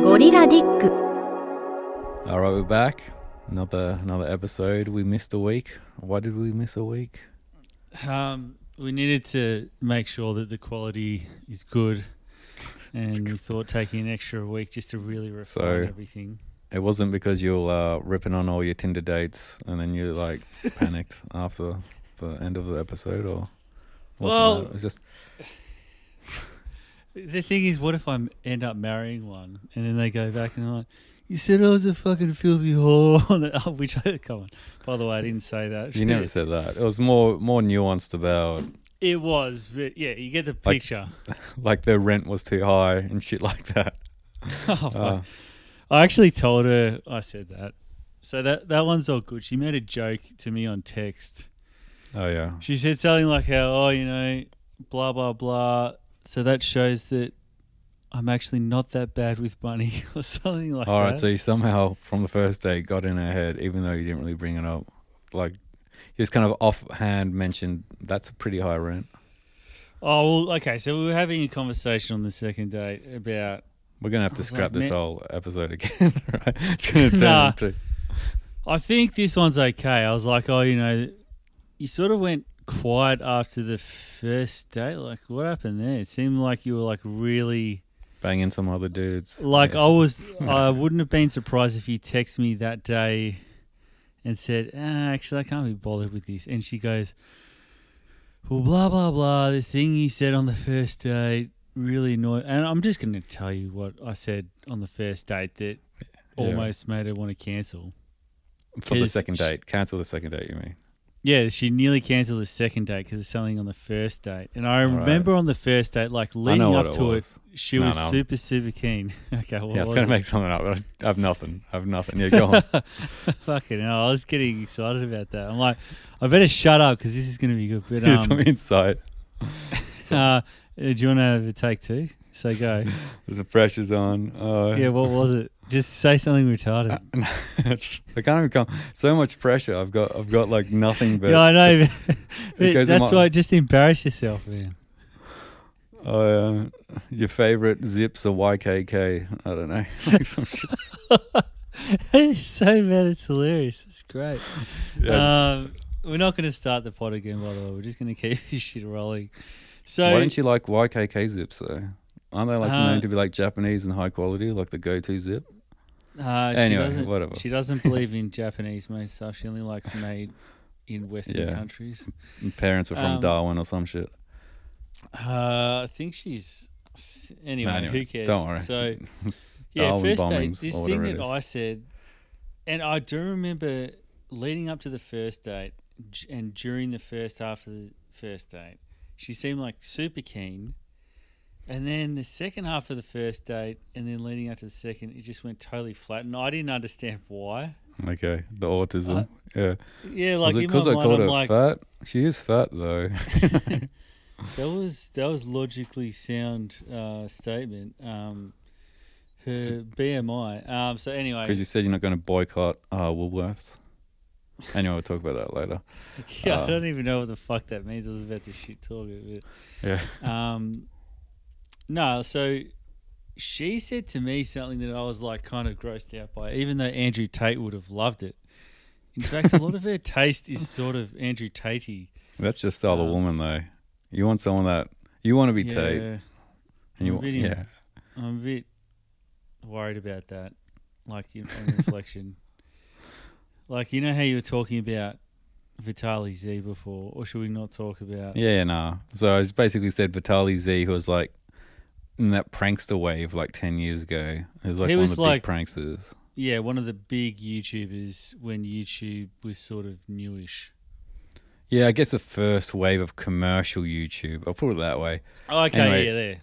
ゴリラディック All right, we're back. Another another episode. We missed a week. Why did we miss a week? Um, we needed to make sure that the quality is good, and we thought taking an extra week just to really refine So- everything. It wasn't because you were uh, ripping on all your Tinder dates and then you like panicked after the end of the episode, or wasn't Well- that? it was just the thing is, what if I end up marrying one, and then they go back and they're like, "You said I was a fucking filthy whore," oh, which I come on. By the way, I didn't say that. you never said that. It was more more nuanced about It was, but yeah, you get the Like- picture. like the rent was too high and shit like that. oh, fuck. Uh, I actually told her I said that. So that that one's all good. She made a joke to me on text. oh yeah. She said something like how, oh, you know, blah blah blah. So that shows that I'm actually not that bad with money or something like All that. right, so you somehow from the first date got in her head, even though you didn't really bring it up. Like you just kind of offhand mentioned that's a pretty high rent. oh, well, okay. So we were having a conversation on the second date about. We're gonna have to scrap like, this man- whole episode again, right? It's gonna turn Nah. into I think this one's okay. I was like, oh, you know, you sort of went quiet after the first date. Like, what happened there? It seemed like you were like really. banging some other dudes. Like Yeah. I was, I wouldn't have been surprised if you texted me that day and said, ah, "Actually, I can't be bothered with this." And she goes, "Well, blah blah blah. The thing you said on the first date really annoyed." And I'm just going to tell you what I said on the first date that Yeah. almost made her want to cancel. for the second date. Cancel the second date. You mean? Yeah, she nearly cancelled the second date because of something on the first date. And I Right. remember on the first date, like leading up it to was. it, she No, was no. super super keen. okay, well, yeah, I was gonna make something up. but I have nothing. I have nothing. Yeah, go on. Fucking hell, I was getting excited about that. I'm like, I better shut up because this is going to be good. But Here's some um, insight. uh, do you want to have a take two? So go. There's the pressure's on. Uh, Yeah, what was it? Just say something retarded. I can't even come. So much pressure. I've got. I've got like nothing but. yeah, I know. But, but that's my- why just embarrass yourself, man. Uh, your favorite zips are YKK. I don't know. Like some shit. it's so mad. it's hilarious. It's great. Yeah, um, we're not going to start the pod again, by the way. We're just going to keep this shit rolling. So, Why don't you like YKK zips though? Aren't they like Uh, known to be like Japanese and high quality, like the go-to zip? Uh, Anyway, she doesn't, whatever. She doesn't believe in Japanese made stuff. She only likes made in Western Yeah. countries. And parents are from Um, Darwin or some shit. Uh, I think she's. Anyway, No, anyway, who cares? don't worry. So, yeah, first date, this thing that. I said, and I do remember leading up to the first date and during the first half of the first date, she seemed like super keen. And then the second half of the first date, and then leading up to the second, it just went totally flat, and I didn't understand why. Okay, the autism. yeah. Yeah, like because I called I'm her like, fat? She is fat though. That was that was logically sound uh, statement. Um, her BMI. Um, so anyway, Because you said you're not going to boycott uh, Woolworths. Anyway, we'll talk about that later. yeah, I uh, don't even know what the fuck that means. I was about to shit talk it, Yeah. um, no. So she said to me something that I was like kind of grossed out by, even though Andrew Tate would have loved it. In fact, a lot of her taste is sort of Andrew Tatey. That's just of Um, woman though. You want someone that you want to be Yeah, Tate, and I'm want, really- yeah. I'm a bit worried about that. Like in, in reflection, like you know how you were talking about Vitali Z before, or should we not talk about? Yeah, no. nah. So I basically said Vitali Z, who was like in that prankster wave like ten years ago. He was like He one was of the like- big pranksters. Yeah, one of the big YouTubers when YouTube was sort of newish. Yeah, I guess the first wave of commercial YouTube. I'll put it that way. Oh, okay, Anyway, yeah, there.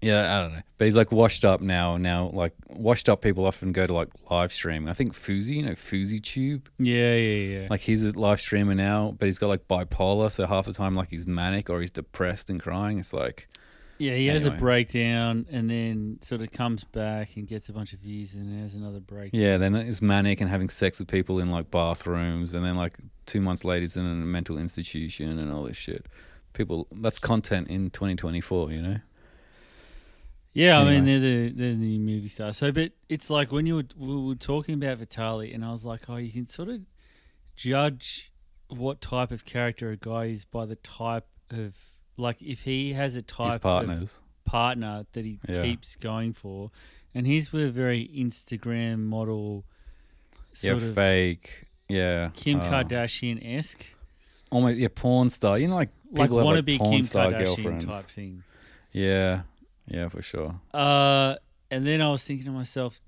Yeah, I don't know. But he's like washed up now. Now, like washed up people often go to like live streaming. I think Fousey, you know, FouseyTube. Yeah, yeah, yeah. Like he's a live streamer now, but he's got like bipolar. So half the time, like he's manic or he's depressed and crying. It's like, yeah, he has a anyway. breakdown and then sort of comes back and gets a bunch of views and has another breakdown. yeah, then he's manic and having sex with people in like bathrooms, and then like two months later, he's in a mental institution and all this shit. People, that's content in 2024, you know. Yeah, I mean Anyway. they're the they're the new movie stars. So, but it's like when you were we were talking about Vitali, and I was like, oh, you can sort of judge what type of character a guy is by the type of like if he has a type of partner that he Yeah. keeps going for, and he's with a very Instagram model, Yeah, of fake. Yeah. Kim uh, Kardashian esque, Almost yeah, porn star. You know, like like like, wannabe porn Kim star Kardashian type thing. Yeah, yeah, for sure. Uh, and then I was thinking to myself,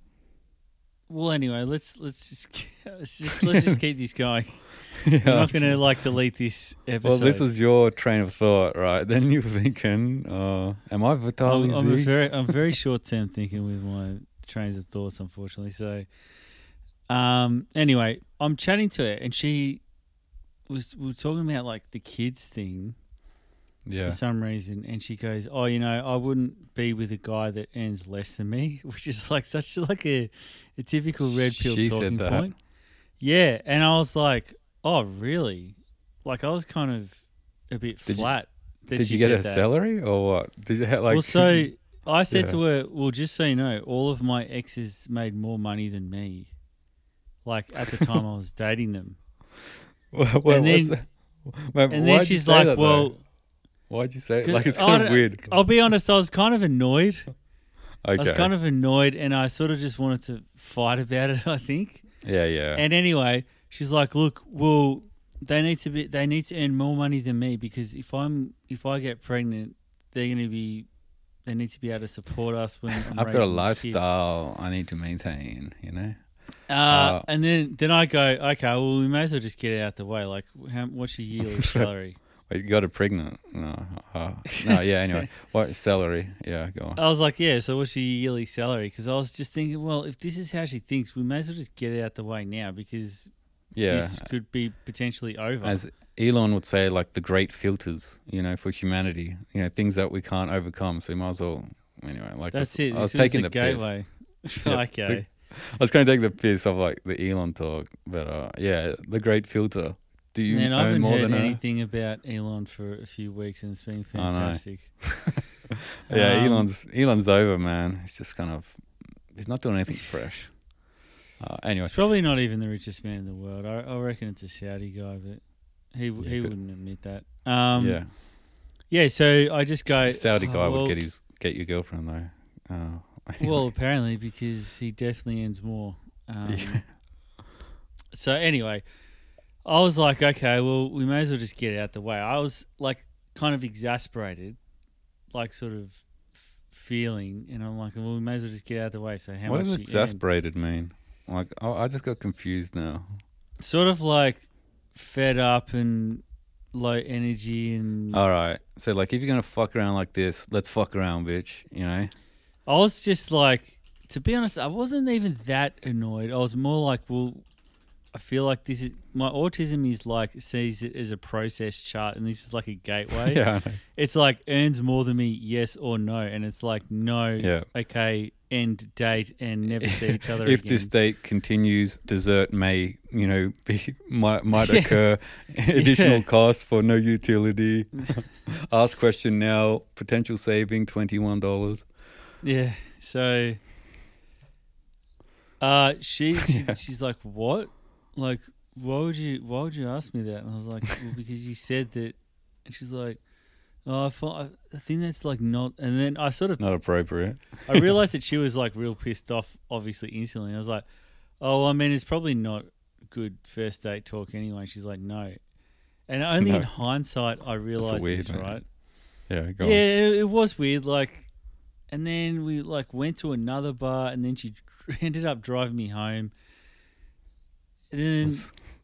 well, anyway, let's let's just let's just let's just keep this going. yeah. I'm not going to like delete this episode. Well, this was your train of thought, right? Then you were thinking, uh, "Am I Vitaly I'm, I'm very I'm very short term thinking with my trains of thoughts, unfortunately. So, um, anyway, I'm chatting to her, and she was we were talking about like the kids thing yeah, for some reason, and she goes, "Oh, you know, I wouldn't be with a guy that earns less than me," which is like such like a, a typical red pill She said talking that. point. Yeah, and I was like, "Oh, really?" Like I was kind of a bit Did you- flat. that Did you get a that. salary or what? Did you have like? well, so I said Yeah. to her, "Well, just so you know, all of my exes made more money than me. Like at the time I was dating them." well, well, and then- And then she's like, that, though? Why'd you say it? Like it's kind of weird. I'll be honest, I was kind of annoyed. Okay. I was kind of annoyed, and I sort of just wanted to fight about it. I think. yeah, yeah. And anyway, she's like, "Look, well, they need to be, they need to earn more money than me because if I'm, if I get pregnant, they're going to be, they need to be able to support us when I'm I've got a raising the kid." lifestyle I need to maintain. You know. Uh, Uh, and then, then I go, okay, well, we may as well just get it out the way. Like, how, what's your yearly salary? Wait, you got her pregnant? No. Uh, no. Yeah. Anyway, what salary? Yeah. Go on. I was like, yeah. So what's your yearly salary? Because I was just thinking, well, if this is how she thinks, we may as well just get it out the way now because Yeah. this could be potentially over. As Elon would say, like the great filters, you know, for humanity, you know, things that we can't overcome. So you might as well, anyway, like That's I, it. I was This taking the, the gateway. Yeah, okay. I was going to take the piss of like the Elon talk, but uh, yeah, the great filter. Do you Man, I haven't more heard anything about Elon for a few weeks, and it's been fantastic. Yeah, Um, Elon's Elon's over, man. He's just kind of he's not doing anything fresh. Uh, anyway, It's probably not even the richest man in the world. I, I reckon it's a Saudi guy, but he Yeah, he wouldn't admit that. Um, yeah, yeah. So I just go. Saudi "Oh, guy well, would get his get your girlfriend though. Uh, anyway. Well, apparently because he definitely earns more. Um, Yeah. So anyway, I was like, okay, well, we may as well just get it out the way. I was like, kind of exasperated, like sort of f- feeling, and I'm like, well, we may as well just get out the way. So how what much does exasperated mean? Like, oh, I just got confused now. Sort of like fed up and low energy, and All right, so like, if you're gonna fuck around like this, let's fuck around, bitch. You know? I was just like, to be honest, I wasn't even that annoyed. I was more like, well, I feel like this is my autism is like sees it as a process chart, and this is like a gateway. yeah, It's like earns more than me, yes or no, and it's like no, yeah. okay, end date, and never see each other if again. this date continues, dessert may, you know, be might might Yeah. occur. Additional Yeah. costs for no utility. Ask question now. Potential saving twenty one dollars. yeah, so uh, she, she Yeah. she's like, what? Like, why would you why would you ask me that? And I was like, well, because you said that. And she's like, oh, I, thought, I think that's like not. And then I sort of Not appropriate. I realized that she was like real pissed off, obviously instantly. I was like, oh, I mean, it's probably not good first date talk anyway. She's like, no. And only in hindsight, I realized weird, this, man. right? Yeah, go yeah, on. it, it was weird. Like, and then we like went to another bar, and then she ended up driving me home. And then,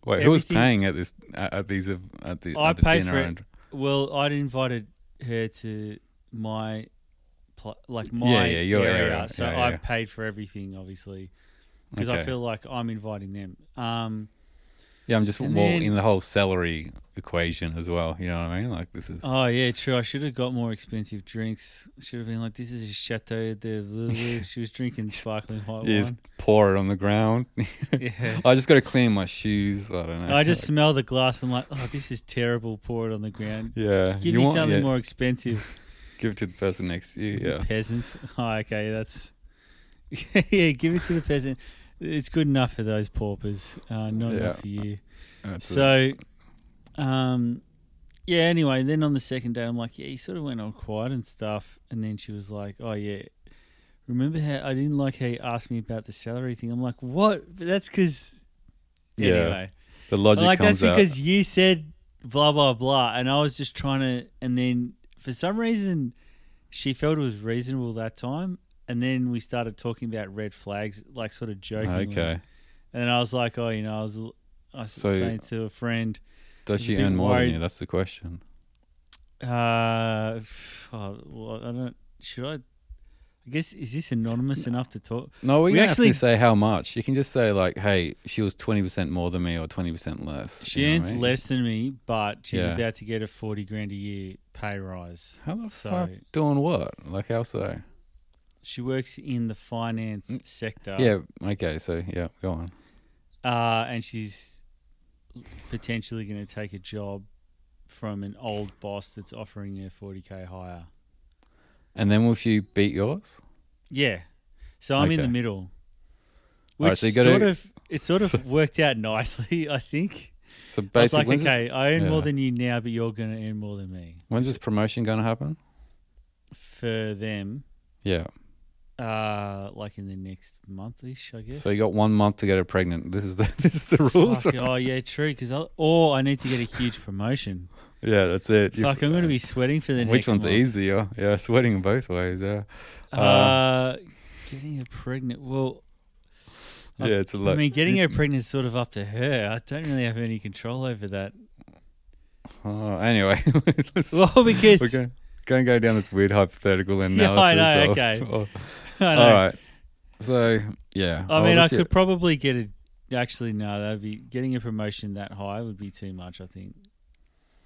Wait, who was everything- paying at this at these ev- at the I at the paid dinner for it. and well, I'd invited her to my, pl- like my Yeah, yeah, your area, area. so Yeah, I yeah. paid for everything, obviously. because I Okay. feel like I'm inviting them. Um, yeah, I'm just and more then- in the whole salary equation as well. You know what I mean? Like this is oh yeah, true. I should have got more expensive drinks. Should have been like, this is a Chateau de. She was drinking sparkling hot you just pour it on the ground. Yeah. I just got to clean my shoes. I don't know. I just smell the glass. I'm like, oh, this is terrible. Pour it on the ground. yeah. Give you me want- something yeah. more expensive. Give it to the person next to you. Yeah. Peasants. Oh, okay, that's yeah. Give it to the peasant. It's good enough for those paupers. Uh, not Yeah. enough for you. Absolutely. So, um, yeah. Anyway, then on the second day, I'm like, yeah, he sort of went all quiet and stuff, and then she was like, oh yeah. Remember how I didn't like how you asked me about the salary thing? I'm like, what? But that's because. Yeah, Anyway, the logic like comes that's out. because you said blah blah blah, and I was just trying to, and then for some reason, she felt it was reasonable that time, and then we started talking about red flags, like sort of joking. Okay. And I was like, oh, you know, I was, I was So- saying to a friend, Does she earn more than you? That's the question. uh, oh, well, I don't. Should I? I guess is this anonymous enough to talk? No, we, We actually- have to say how much. You can just say like, "Hey, she was twenty percent more than me, or twenty percent less." She earns I mean? less than me, but she's Yeah. about to get a forty grand a year pay rise. How the So- fuck doing what? Like how so? She works in the finance Mm. sector. yeah. Okay. So yeah, go on. uh, and she's potentially going to take a job from an old boss that's offering her 40k higher. And then will she beat yours? Yeah, so I'm in the middle, which Alright, so sort of it sort of worked out nicely. I think So I basically, like, when's, okay, I earn more than you now, but you're going to earn more than me. when's this promotion going to happen? For them, Yeah. Uh, like in the next month-ish, I guess. So you got one month to get her pregnant. This is the this is the rules. Fuck, oh yeah, true. Because or I need to get a huge promotion. yeah, that's it. Fuck, I'm going to be sweating for the Which next Which one's month. easier? Yeah, sweating both ways. Yeah. Uh, getting her pregnant. Well, I- Yeah, it's a lot. I mean, getting her pregnant is sort of up to her. I don't really have any control over that. Oh, anyway, Well, because we're going to go down this weird hypothetical Yeah, analysis. I know, of- okay. of- I, know. all right. So yeah. I mean, I could probably get it. Actually, no, that'd be getting a promotion that high would be too much. I think.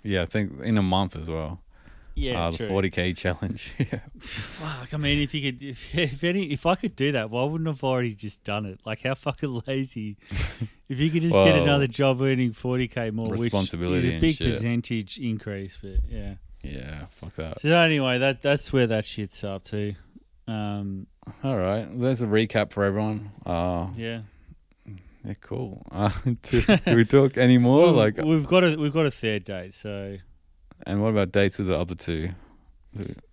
Yeah, I think in a month as well. Yeah, uh, the 40k challenge. yeah. Fuck. I mean, if you could, if, if any, if I could do that, why wouldn't I have already just done it? Like, how fucking lazy. if you could just get another job earning 40k more, which responsibility is a big percentage increase, but yeah. Yeah. Fuck that. So anyway, that that's where that shit's up to. Um, All right. There's a recap for everyone. Uh, yeah. yeah, cool. Uh, do, do we talk any more? We've- Like, we've got a we've got a third date, so and what about dates with the other two?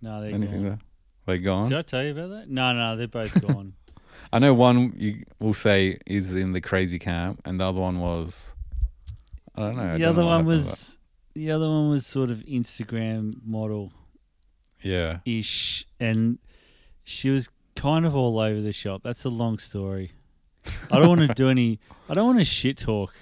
no, they're Anything gone. there? They gone? Did I tell you about that? No, no, they're both gone. I know one you will say is in the crazy camp, and the other one was. I don't know. The don't other know one was the other one was sort of Instagram model. Yeah. ish, and she was kind of all over the shop. That's a long story. I don't want to do any. I don't want to shit talk.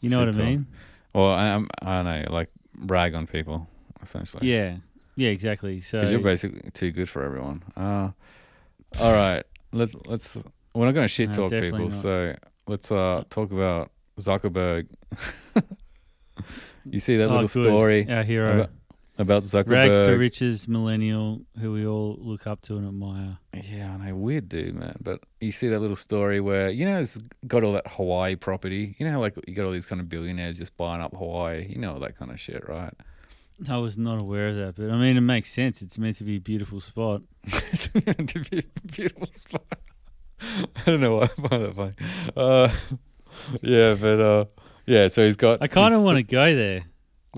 You know Shit what I talk. mean? Well, I, I'm, I don't know, like brag on people, essentially. Yeah, yeah, exactly. So Because you're basically too good for everyone. Uh, all right. Let's let's. We're not going to shit talk definitely people, not. so let's uh talk about Zuckerberg. you see that Oh, little good. story Our hero. about, about Zuckerberg? Rags to riches millennial who we all look up to and admire. Yeah, I know, weird dude, man. But you see that little story where you know it's got all that Hawaii property. You know how like you got all these kind of billionaires just buying up Hawaii. You know all that kind of shit, right? I was not aware of that, but I mean, it makes sense. It's meant to be a beautiful spot. it's meant to be a beautiful spot. I don't know why I find that funny. Uh, yeah, but uh, yeah. So he's got. I kind of want to go there.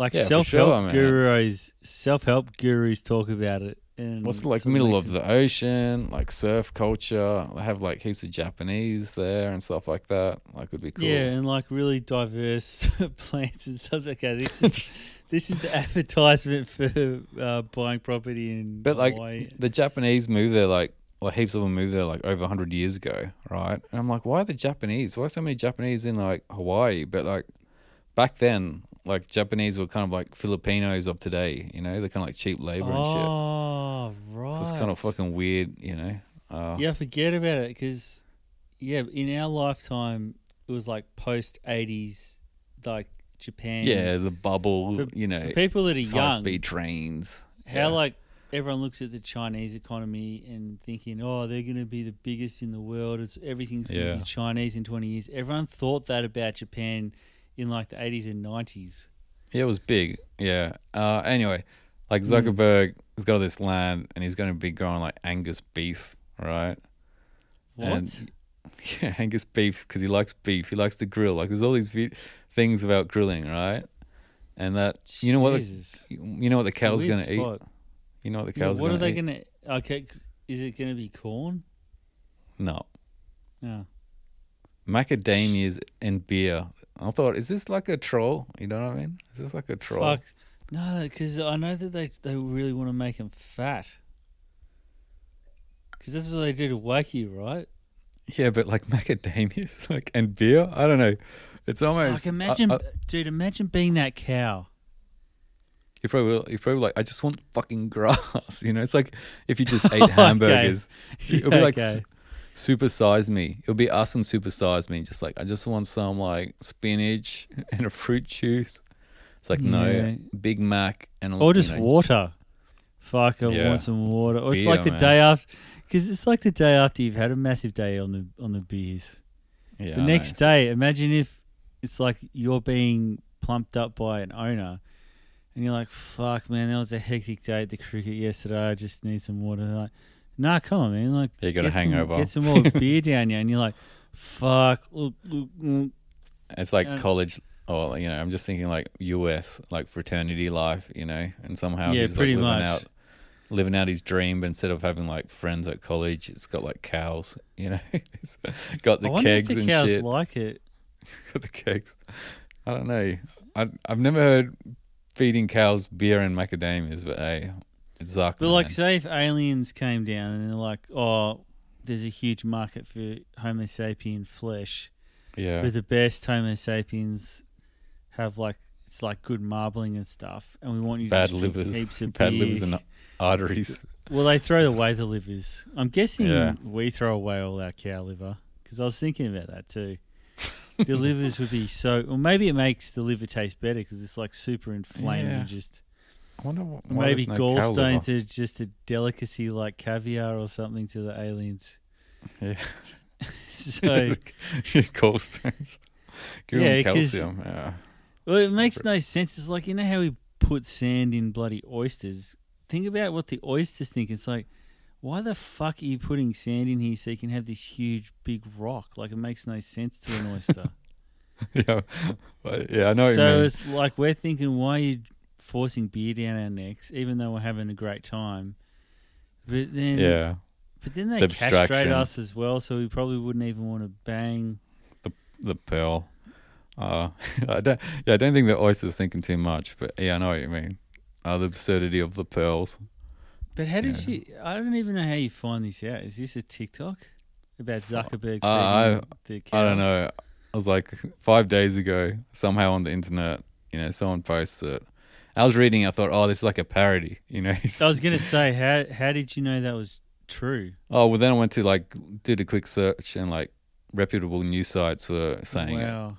Like Yeah, for self help sure, man. gurus, self help gurus talk about it. And What's like sort middle makes of it- the ocean, like surf culture. They have like heaps of Japanese there and stuff like that. Like would be cool. Yeah, and like really diverse plants and stuff. Okay, this is this is the advertisement for uh, buying property in But like Hawaii. the Japanese move there like like heaps of them moved there like over hundred years ago, right? And I'm like, why the Japanese? Why so many Japanese in like Hawaii? But like back then, like Japanese were kind of like Filipinos of today, you know? They're kind of like cheap labor and shit. Oh, right. So it's kind of fucking weird, you know? Uh, Yeah, forget about it because, yeah, in our lifetime, it was like post 80s, like Japan. yeah, the bubble, For- you know, For people that are young, speed trains. how Yeah. like everyone looks at the Chinese economy and thinking, oh, they're going to be the biggest in the world. It's everything's going to Yeah. be Chinese in 20 years. Everyone thought that about Japan in like the 80s and 90s. Yeah, it was big. Yeah. Uh, anyway, like Mm. Zuckerberg he's got all this land, and he's going to be growing like Angus beef, right? What? And- Yeah, Angus beef because he likes beef. He likes to grill. Like there's all these things about grilling, right? And that you know what the, you know what the cow's going to eat. You know what the cow's Yeah, what are going to they eat. gonna? Okay, is it gonna be corn? No, No. macadamias and beer. I thought, is this like a troll? You know what I mean? Is this like a troll? Fuck. No, because I know that they they really want to make him fat. Because that's what they do to Wacky, right? Yeah, but like macadamias, like and beer. I don't know. It's almost. like imagine, I, I, dude, imagine being that cow. you probably you probably like. I just want fucking grass. You know, it's like if you just ate Okay. hamburgers. It'll be like okay. S- super size me. It'll be us and super size me. Just like I just want some like spinach and a fruit juice. It's like Yeah. no Big Mac and a- or you just know, water. Fuck, I Yeah. want some water. Or it's Beer, like the man. day after, because it's like the day after you've had a massive day on the on the beers. Yeah, the I next know. day, imagine if it's like you're being plumped up by an owner, and you're like, "Fuck, man, that was a hectic day at the cricket yesterday. I just need some water." They're like, nah, come on, man. Like, you got a get some- hangover. Get some more beer down you, and you're like, "Fuck." mm." It's like college, or you know, I'm just thinking like U.S. like fraternity life, you know, and somehow Yeah, he's pretty like living much. out, living out his dream. But instead of having like friends at college, it's got like cows, you know, it's got the I wonder if kegs the and cows shit. like it. Got the kegs. I don't know. I I've never heard feeding cows beer and macadamias, but hey, Zuck. But like, man. say if aliens came down and they're like, "Oh, there's a huge market for Homo sapien flesh." yeah, But the best Homo sapiens have like it's like good marbling and stuff, and we want you to bad just livers, heaps of bad beer. livers and arteries. Well, they throw away the livers. I'm guessing Yeah. we throw away all our cow liver because I was thinking about that too. the livers would be so, or maybe it makes the liver taste better because it's like super inflamed Yeah. and just I wonder wh- why maybe no gallstones are just a delicacy like caviar or something to the aliens. Yeah. So, gallstones. Give Yeah, calcium. Yeah. well, it makes no sense. It's like you know how we put sand in bloody oysters. Think about what the oysters think. It's like, why the fuck are you putting sand in here so you can have this huge big rock? Like it makes no sense to an oyster. yeah. Yeah, I know what so you mean. it's like we're thinking, why are you forcing beer down our necks, even though we're having a great time? But then, Yeah. but then they The castrate us as well, so we probably wouldn't even want to bang. The the pearl. Uh, I don't, yeah, I don't think the oyster's thinking too much, but yeah, I know what you mean. Uh, the absurdity of the pearls. But how did Yeah. you? I don't even know how you find this out. Is this a TikTok about Zuckerberg? Uh, I- I don't know. I was like five days ago, somehow on the internet, you know, someone posted it. I was reading, I thought, oh, this is like a parody, you know. I was gonna say, how how did you know that was true? oh, well, then I went to like, did a quick search and like reputable news sites were saying it. wow.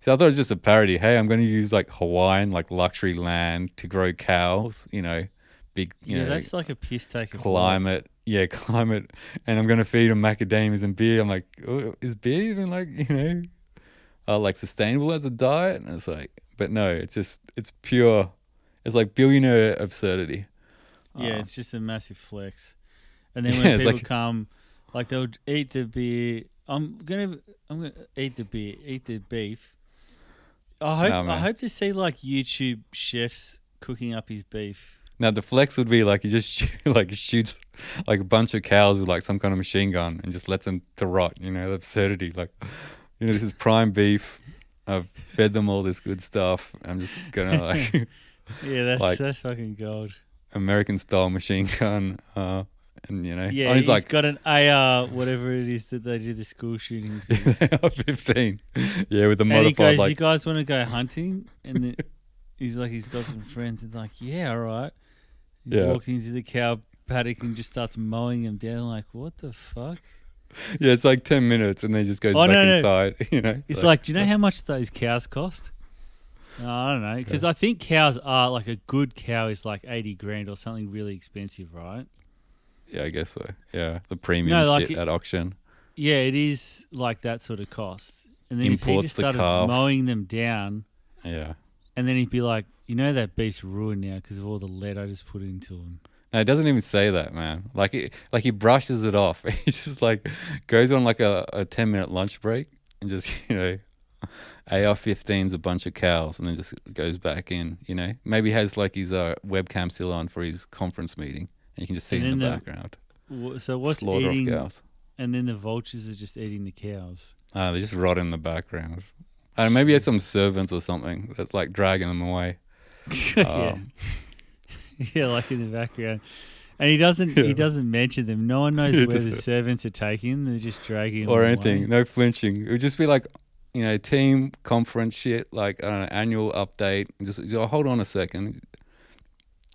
So I thought it was just a parody. Hey, I'm going to use like Hawaiian, like luxury land to grow cows, you know, big, you yeah, know, that's like a piss take. of climate. Yeah, climate. And I'm going to feed them macadamias and beer. I'm like, oh, is beer even like, you know, uh, like sustainable as a diet? And it's like, but no, it's just, it's pure, it's like billionaire absurdity. Yeah, Uh, it's just a massive flex. And then when it's people like- come, like they'll eat the beer. I'm gonna I'm gonna eat the beer, eat the beef. I hope Nah, I hope to see like YouTube chefs cooking up his beef. Now the flex would be like he just shoot, like shoots like a bunch of cows with like some kind of machine gun and just lets them to rot. You know the absurdity. Like you know this is prime beef. I've fed them all this good stuff. I'm just gonna like Yeah, that's Like- that's fucking gold. American style machine gun. Uh, and you know, Yeah, he's he's like got an AR, whatever it is that they do the school shootings. with. 15. Yeah, with the and he modified goes, "You guys want to go hunting?" And then he's like, he's got some friends, and like, "Yeah, all right." He Yeah. walks into the cow paddock and just starts mowing them down. Like, what the fuck? yeah, it's like 10 minutes and then he just goes Oh, back no, no. inside. You know, It's like, do you know how much those cows cost? I don't know, because I think cows are like a good cow is like eighty grand or something really expensive, right? yeah, I guess so. Yeah, the premium No, like shit it- at auction. Yeah, it is like that sort of cost. And then if he Imports just the started calf. mowing them down, Yeah. and then he'd be like, you know, that beef's ruined now because of all the lead I just put into him. No, he doesn't even say that, man. Like, he, like he brushes it off. He just like goes on like a, a ten minute lunch break and just you know, AR-15's a bunch of cows, and then just goes back in. You know, maybe has like his uh, webcam still on for his conference meeting, and you can just see And in the, the- background Wha- So what's slaughter eating? of cows. And then the vultures are just eating the cows. Uh, they just rot in the background. Don't maybe he has some servants or something that's like dragging them away. yeah, Um, yeah, like in the background. And he doesn't. Yeah. He doesn't mention them. No one knows where the servants are taking. them. They're just dragging them or away. anything. No flinching. It would just be like, you know, team conference shit, like I don't know, annual update. And Just oh, hold on a second.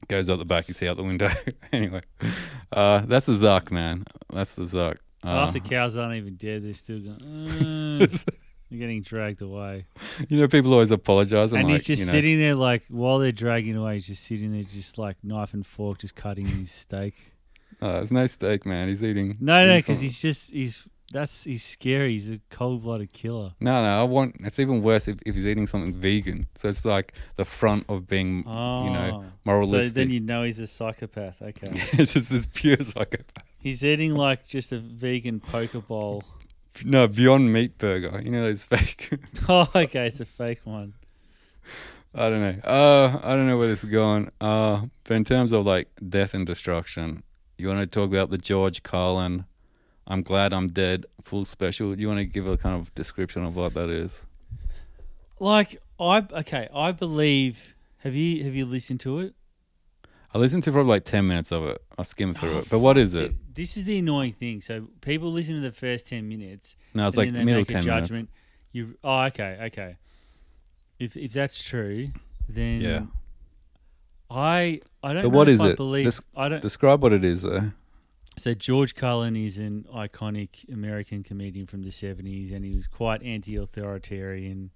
Goes out the back, you see out the window. anyway, uh, that's the Zuck, man. That's the Zuck. Uh, Half the cows aren't even dead. They're still going. "Uh," they're getting dragged away. you know, people always apologize. I'm and like, he's just you know, sitting there, like while they're dragging away, he's just sitting there, just like knife and fork, just cutting his steak. uh, there's no steak, man. He's eating. No, no, because he's just he's that's he's scary. He's a cold blooded killer. No, no, I want. It's even worse if, if he's eating something vegan. So it's like the front of being, Oh, you know, moralistic. So then you know he's a psychopath. Okay, it's just this pure psychopath. he's eating like just a vegan poke bowl. No, Beyond Meat Burger. You know those fake. Oh, okay, it's a fake one. I don't know. Uh, I don't know where this is going. Uh, but in terms of like death and destruction, you want to talk about the George Carlin? I'm glad I'm dead. Full special. You want to give a kind of description of what that is? Like I okay, I believe. Have you have you listened to it? I listened to probably like ten minutes of it. I skimmed through Oh, it. But what is it? This is the annoying thing. So people listen to the first ten minutes. No, it's like then middle ten a minutes. judgment. You oh okay okay. If if that's true, then Yeah. I I don't But what is it? believe Des- I don't. Describe what it is, though. So George Carlin is an iconic American comedian from the seventies, and he was quite anti-authoritarian.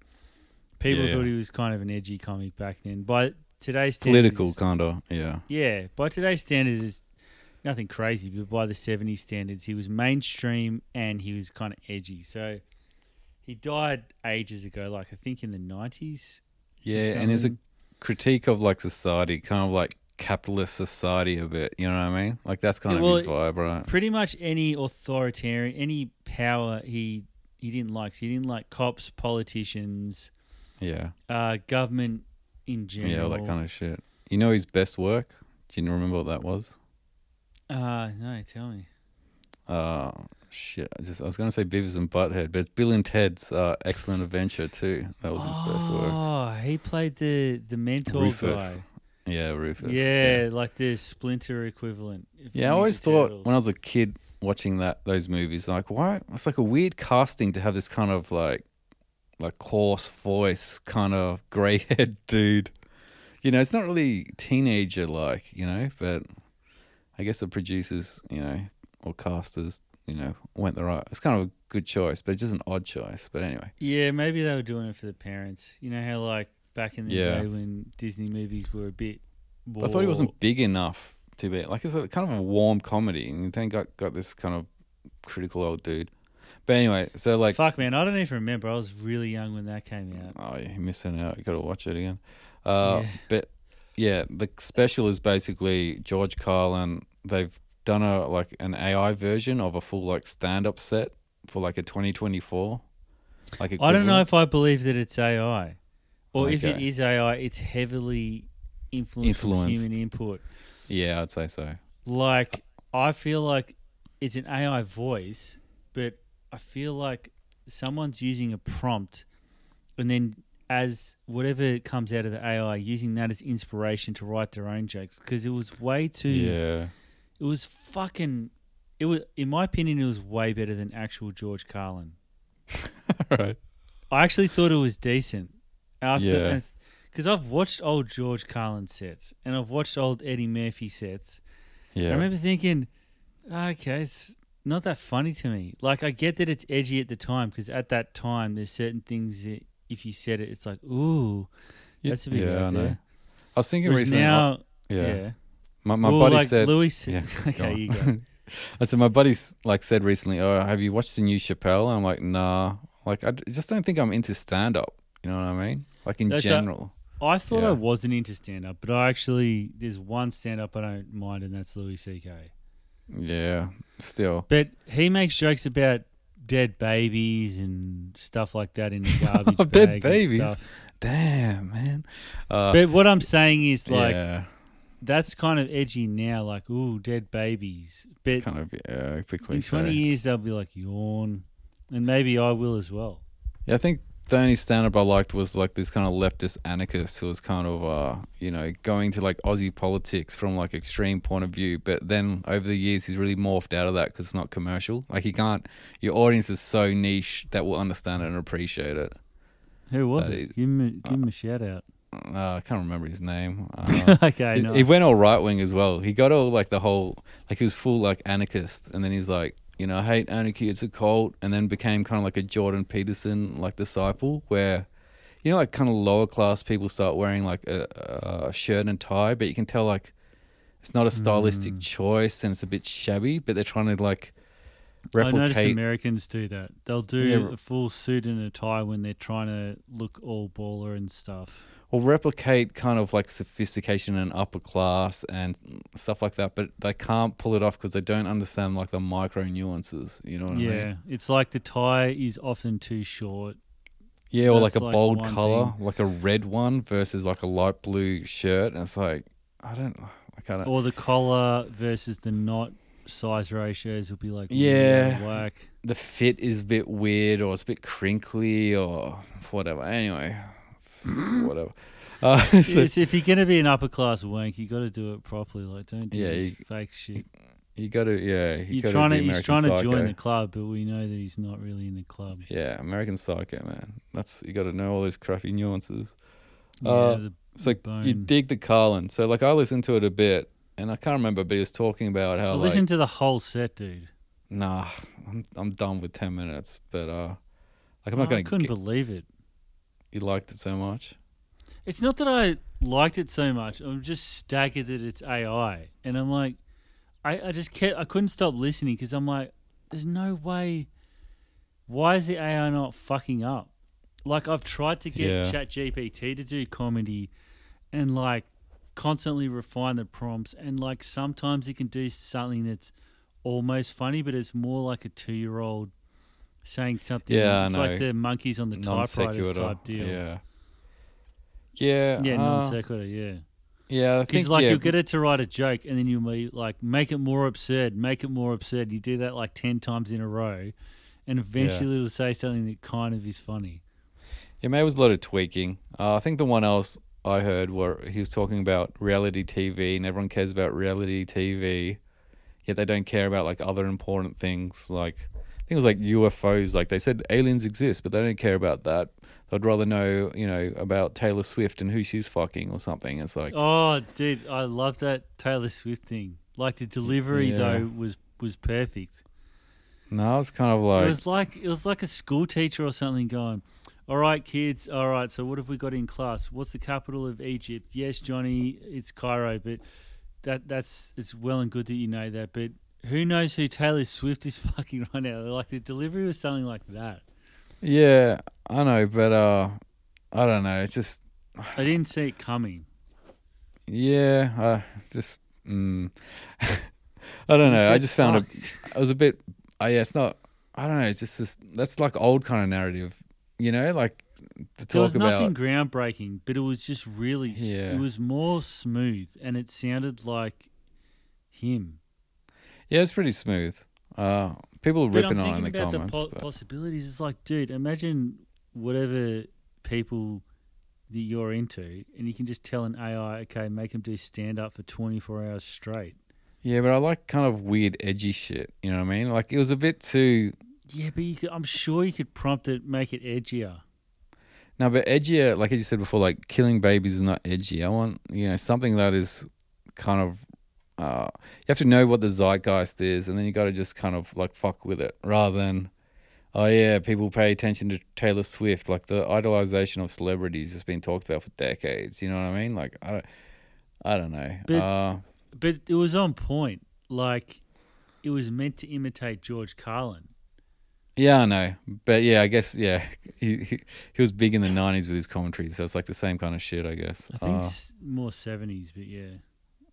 People Yeah. thought he was kind of an edgy comic back then. By today's Political, kind of. Yeah. yeah. By today's standards, is nothing crazy, but by the '70s standards, he was mainstream and he was kind of edgy. So he died ages ago, like I think in the '90s. Yeah, and there's a critique of like society, kind of like capitalist society a bit. You know what I mean? Like that's kind Yeah, of well, his vibe, right? Pretty much any authoritarian, any power he he didn't like. So he didn't like cops, politicians. Yeah. uh, government in general. Yeah, all that kind of shit. You know his best work? Do you remember what that was? Uh, no, tell me. Uh shit. I just I was gonna say Beavis and Butthead, but it's Bill and Ted's uh, Excellent Adventure too. That was his best work. Oh, he played the the mentor Rufus. guy. Yeah, Rufus. Yeah, like the Splinter equivalent. Yeah, I always thought when I was a kid watching that those movies, like why it's like a weird casting to have this kind of like like coarse voice, kind of grey haired dude. You know, it's not really teenager like, you know, but I guess the producers, you know, or casters, you know, went the right. It's kind of a good choice, but it's just an odd choice. But anyway, Yeah, maybe they were doing it for the parents. You know how like back in the Yeah. day when Disney movies were a bit. but I thought he wasn't big enough to be like it's a kind of a warm comedy, and then got got this kind of critical old dude. But anyway, so like Fuck man, I don't even remember. I was really young when that came out. Oh, yeah, you're missing out. You got to watch it again. Uh, Yeah. But yeah, the special is basically George Carlin. They've done a like an AI version of a full like stand up set for like a 2024. Like I don't know if I believe that it's AI, or if it is AI, it's heavily influenced, Influenced. human input. Yeah, I'd say so. Like I feel like it's an AI voice, but I feel like someone's using a prompt, and then as whatever comes out of the AI, using that as inspiration to write their own jokes because it was way too. Yeah. It was fucking. It was, in my opinion, it was way better than actual George Carlin. right. I actually thought it was decent. I th- Yeah. Because I've watched old George Carlin sets and I've watched old Eddie Murphy sets. Yeah. I remember thinking, okay, it's not that funny to me. Like, I get that it's edgy at the time because at that time, there's certain things that if you said it, it's like, ooh, Yeah, that's a bit yeah, I know. I was thinking Whereas recently. now, yeah. yeah. My, my Well, buddy like said. Louis. Yeah, okay, you go. I said my buddy's like said recently, "Oh, have you watched the new Chappelle?" And I'm like, "Nah." Like I just don't think I'm into stand up. You know what I mean? Like in That's a- general. I thought Yeah. I wasn't into stand up, but I actually there's one stand up I don't mind, and that's Louis C.K. Yeah, still. But he makes jokes about dead babies and stuff like that in the garbage bag. Dead babies? Damn, man. Uh, But what I'm saying is like yeah, that's kind of edgy now, like ooh, dead babies. But kind of yeah, in. 20 years they'll be like yawn, and maybe I will as well. Yeah, I think the only stand up I liked was like this kind of leftist anarchist who was kind of uh, you know, going to like Aussie politics from like extreme point of view, but then over the years he's really morphed out of that because it's not commercial. Like he can't your audience is so niche that will understand it and appreciate it. Who was it? is- give him a, give him a shout out. Uh, I can't remember his name. Uh, okay, he, nice. he went all right wing as well. He got all like the whole like he was full like anarchist, and then he's like, you know, I hate anarchy, it's a cult, and then became kind of like a Jordan Peterson like disciple, where you know like kind of lower class people start wearing like a, a shirt and tie, but you can tell like it's not a stylistic Mm. choice and it's a bit shabby, but they're trying to like replicate. I notice. Americans do that. They'll do Yeah, a full suit and a tie when they're trying to look all baller and stuff. Or replicate kind of like sophistication and upper class and stuff like that, but they can't pull it off because they don't understand like the micro nuances. You know what I mean? yeah, it's like the tie is often too short. Yeah, or like a like bold color, like a red one versus like a light blue shirt, and it's like I don't, I don't. Or the collar versus the knot size ratios will be like Yeah. whack. The fit is a bit weird, or it's a bit crinkly, or whatever. Anyway, whatever. Uh, so- It's- if you're gonna be an upper class wank, you got to do it properly. Like, don't do Yeah, you- fake shit. you got to, yeah. You You're gotta trying to he's trying to join the club, but we know that he's not really in the club. Yeah, American Psycho, man. That's you got to know all these crappy nuances. Yeah, Uh, the So you dig the Carlin. So like I listened to it a bit, and I can't remember, but he was talking about how I like listened to the whole set, dude. nah, I'm I'm done with ten minutes. But uh, like I'm not gonna. I couldn't Get, believe it. You liked it so much. It's not that I liked it so much. I'm just staggered that it's AI, and I'm like, I, I just kept I couldn't stop listening because I'm like, there's no way. Why is the AI not fucking up? Like I've tried to get Yeah. ChatGPT to do comedy, and like constantly refine the prompts, and like sometimes it can do something that's almost funny, but it's more like a two year old saying something. Yeah, I it's know. like the monkeys on the typewriter type deal. Yeah. Yeah. Yeah, uh, non sequitur. Yeah. Yeah, Because like yeah, you'll get it to write a joke, and then you'll be like, make it more absurd, make it more absurd. You do that like ten times in a row, and eventually it'll say something that kind of is funny. Yeah, maybe it was a lot of tweaking. Uh, I think the one else I heard where he was talking about reality TV, and everyone cares about reality TV, yet they don't care about like other important things. Like I think it was like UFOs. Like they said aliens exist, but they don't care about that. I'd rather know, you know, about Taylor Swift and who she's fucking or something. It's like, Oh, dude, I love that Taylor Swift thing. Like the delivery Yeah. though was was perfect. no, it's kind of like it was like it was like a school teacher or something going. All right, kids. All right. So what have we got in class? What's the capital of Egypt? Yes, Johnny, it's Cairo. But that that's it's well and good that you know that. But who knows who Taylor Swift is fucking right now? Like the delivery was something like that. yeah, I know, but uh, I don't know. It's just, I didn't see it coming. yeah, uh, just, mm. I don't know. I just found it. I was a bit. Oh yeah, it's not. I don't know. It's just this. That's like old kind of narrative, you know, like to There was talk nothing groundbreaking, but it was just really. Yeah. It was more smooth, and it sounded like him. Yeah, it's pretty smooth. Uh, people are ripping on it in the about comments. the po- possibilities. It's like, dude, imagine whatever people that you're into, and you can just tell an AI, okay, make them do stand up for 24 hours straight. yeah, but I like kind of weird, edgy shit. You know what I mean? Like it was a bit too. Yeah, but you could, I'm sure you could prompt it, make it edgier. No, but edgier. Like as you said before, like killing babies is not edgy. I want you know something that is kind of. Uh, you have to know what the zeitgeist is, and then you got to just kind of like fuck with it, rather than, oh yeah, people pay attention to Taylor Swift. Like the idolization of celebrities has been talked about for decades. You know what I mean? Like I don't, I don't know. But- uh, But it was on point. Like, it was meant to imitate George Carlin. Yeah, I know, but yeah, I guess yeah, he he, he was big in the '90s with his commentary, so it's like the same kind of shit, I guess. I think s more seventies, but yeah,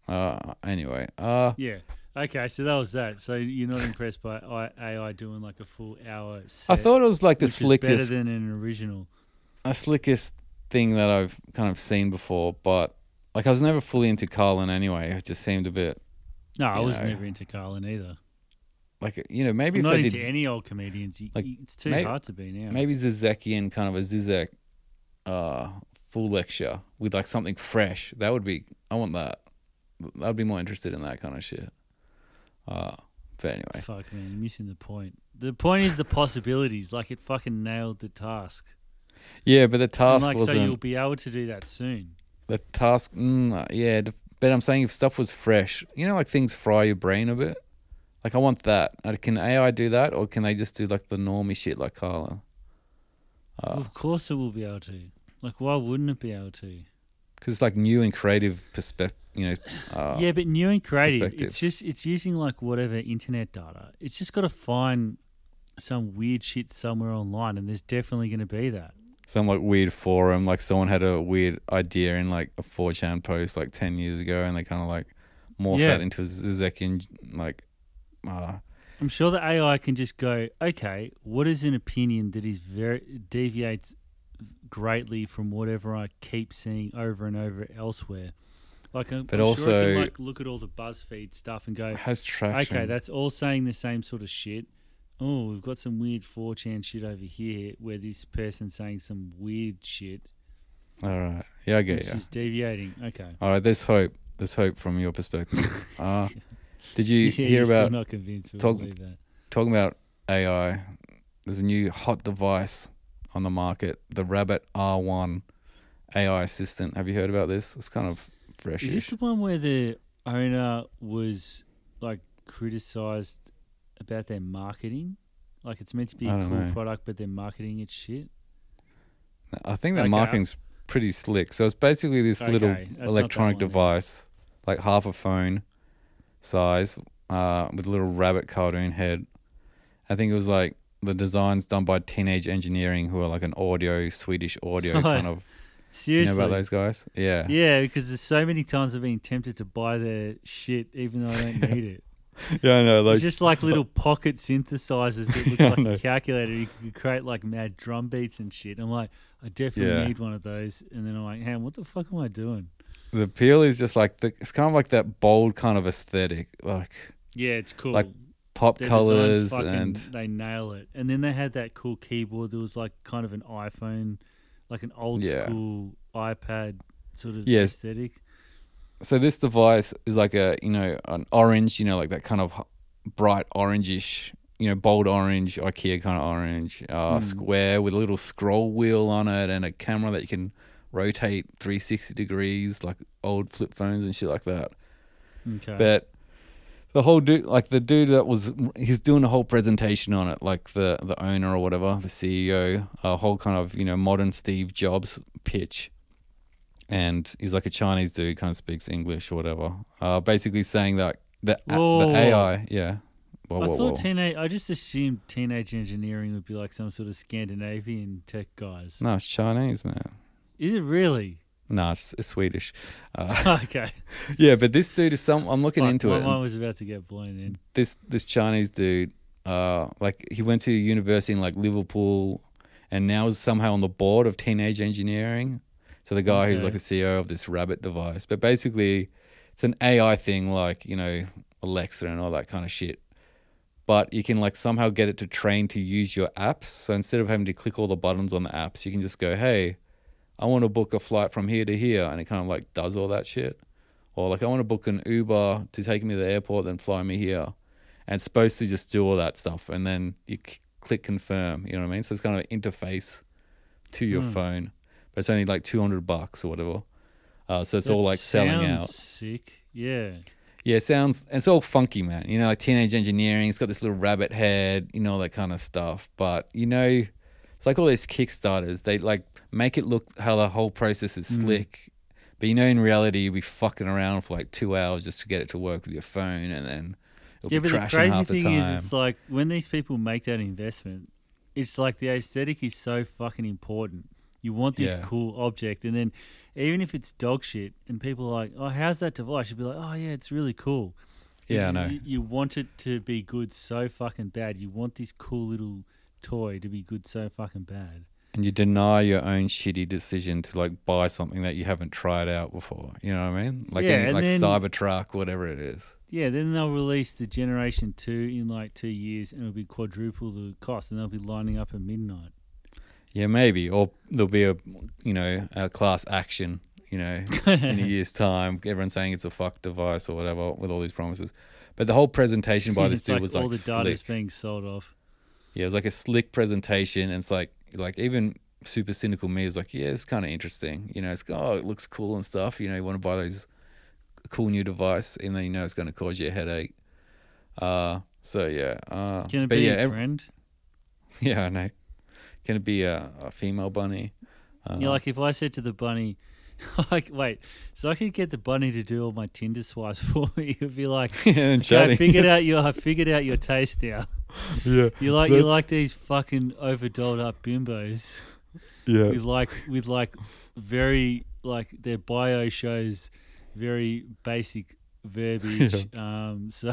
Uh, anyway, uh, yeah. Okay, so that was that. So you're not impressed by I- AI doing like a full hour? I thought it was like the is better slickest, than an original. a slickest thing that I've kind of seen before, but like I was never fully into Carlin anyway. It just seemed a bit No, I was know, never into Carlin either. like you know maybe I'm if not into did any old comedians. Like, it's too may- hard to be now. maybe Zizekian kind of a Zizek uh full lecture with like something fresh. That would be I want that. I'd be more interested in that kind of shit. Uh but anyway. Fuck man, you're missing the point. The point is the possibilities. Like it fucking nailed the task. Yeah, but the And task like so you'll be able to do that soon. the task mm, uh, yeah, but I'm saying if stuff was fresh, you know like things fry your brain a bit. Like I want that. Can AI do that or can they just do like the normie shit like Carla? Well, Uh, of course it will be able to. Like why wouldn't it be able to? Cuz it's like new and creative perspective, you know. Uh, yeah, but new and creative. It's just it's using like whatever internet data. It's just got to find some weird shit somewhere online, and there's definitely going to be that. some like weird forum. Like someone had a weird idea in like a 4chan post like 10 years ago and they kind of like morphed Yeah. that into a Zizekian like, uh, I'm sure the AI can just go, okay, what is an opinion that is very deviates greatly from whatever I keep seeing over and over elsewhere. Like, I'm, But I'm sure I also- can like look at all the BuzzFeed stuff and go, has traction. okay, that's all saying the same sort of shit. Oh, we've got some weird 4chan shit over here where this person's saying some weird shit, All right. Yeah, I get which you. is deviating. Okay. All right. There's hope. There's hope from your perspective. uh, did you yeah, hear about not convinced. Talk- talking about AI? There's a new hot device on the market, the Rabbit R1 AI assistant. Have you heard about this? It's kind of fresh. Is this the one where the owner was like criticized about their marketing? Like it's meant to be a cool know. product, but their marketing it's shit. I think the Okay. marketing's pretty slick. So it's basically this little that's electronic device, like half a phone size, uh, with a little rabbit cartoon head. I think it was like the designs done by Teenage Engineering, who are like an audio Swedish audio kind of. You Seriously. know about those guys? Yeah. Yeah, because there's so many times I've been tempted to buy their shit even though I don't need it. Yeah, I know. Like, it's just like little pocket synthesizers that look Yeah, like a calculator. You can create like mad drum beats and shit. I'm like, I definitely Yeah. need one of those. And then I'm like, hey, what the fuck am I doing? the appeal is just like the, it's kind of like that bold kind of aesthetic, like Yeah, it's cool. Like pop Their colors fucking- and they nail it. And then they had that cool keyboard that was like kind of an iPhone, like an old Yeah. school iPad sort of Yes. aesthetic. so this device is like a you know an orange you know like that kind of bright orangish you know bold orange ikea kind of orange uh Mm. square with a little scroll wheel on it and a camera that you can rotate 360 degrees like old flip phones and shit like that Okay. but the whole dude like the dude that was he's doing a whole presentation on it like the the owner or whatever the ceo a whole kind of you know modern steve jobs pitch and he's like a chinese dude kind of speaks english or whatever uh basically saying that the, Whoa. the ai yeah whoa, I whoa, thought teenage. I just assumed teenage engineering would be like some sort of Scandinavian tech guys. no it's chinese man Is it really? No it's, it's swedish uh, okay. yeah but this dude is some i'm looking Fuck, into my it and- mind was about to get blown in. this this Chinese dude, uh, like he went to university in like Liverpool, and now is somehow on the board of Teenage Engineering. So the guy who's like the CEO of this Rabbit device, but basically, it's an AI thing, like you know Alexa and all that kind of shit. But you can like somehow get it to train to use your apps. So instead of having to click all the buttons on the apps, you can just go, "Hey, I want to book a flight from here to here," and it kind of like does all that shit. Or like, I want to book an Uber to take me to the airport, then fly me here and it's supposed to just do all that stuff and then you c- click confirm you know what i mean so it's kind of an interface to your Hmm. phone but it's only like 200 bucks or whatever uh, so it's all like selling out Sick. Yeah. yeah it sounds it's all funky man you know like teenage engineering it's got this little rabbit head you know all that kind of stuff but you know it's like all these kickstarters they like make it look how the whole process is Mm. slick but you know in reality you'll be fucking around for like two hours just to get it to work with your phone and then it'll yeah, be but the crazy half the thing time. is, it's like when these people make that investment, it's like the aesthetic is so fucking important. You want this Yeah. cool object, and then even if it's dog shit, and people are like, "Oh, how's that device?" You'd be like, "Oh, yeah, it's really cool." Yeah, I know. You, you want it to be good so fucking bad. You want this cool little toy to be good so fucking bad. And you deny your own shitty decision to like buy something that you haven't tried out before. You know what I mean? Like Yeah, any, like then- Cybertruck, whatever it is. Yeah, then they'll release the Generation Two in like two years, and it'll be quadruple the cost, and they'll be lining up at midnight. Yeah, maybe. Or there'll be a you know a class action. You know, in a year's time, everyone's saying it's a fuck device or whatever with all these promises. But the whole presentation by this dude like was all like all the data's slick. being sold off. Yeah, it was like a slick presentation, and it's like like even super cynical me is like, yeah, it's kind of interesting. You know, it's oh, it looks cool and stuff. You know, you want to buy those cool new device, and then you know it's going to cause you a headache. Uh, so yeah, uh, Can it be yeah, a friend? yeah, I know. Can it be a, a female bunny? Uh, Yeah, like if I said to the bunny, like, wait, so I could get the bunny to do all my Tinder swipes for me. It'd be like, yeah, okay, I figured out your, I figured out your taste now. yeah, You like, you like these fucking overdolled up bimbos yeah, with like, with like very like their bio shows very basic verbiage. Um, so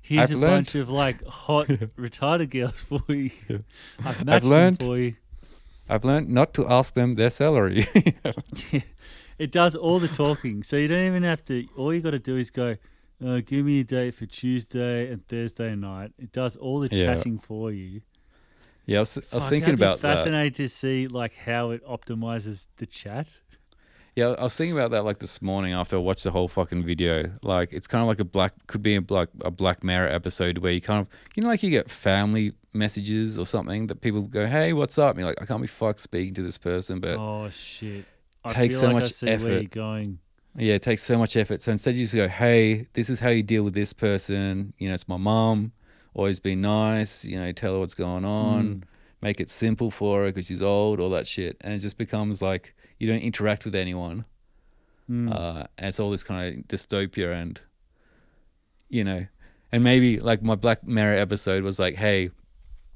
here's I've a bunch of like hot retarded girls for you. Yeah. I've I've matched them for you. I've learned not to ask them their salary. it does all the talking, so you don't even have to. All you got to do is go. Uh, give me a date for Tuesday and Thursday night. It does all the Yeah. chatting for you. yeah, I was, I was Fuck, thinking about that. Fascinated to see like how it optimizes the chat. Yeah, I was thinking about that like this morning after I watched the whole fucking video. Like, it's kind of like a black, could be a black, a Black Mirror episode where you kind of, you know, like you get family messages or something that people go, "Hey, what's up?" And you're like, "I can't be fucked speaking to this person," but oh shit! I takes so like much effort. going? yeah, it takes so much effort. So instead, you just go, "Hey, this is how you deal with this person." You know, it's my mom. Always be nice. You know, tell her what's going on. Mm. Make it simple for her because she's old. All that shit, and it just becomes like you don't interact with anyone. Mm. uh, and it's all this kind of dystopia and you know and maybe like my black mirror episode was like hey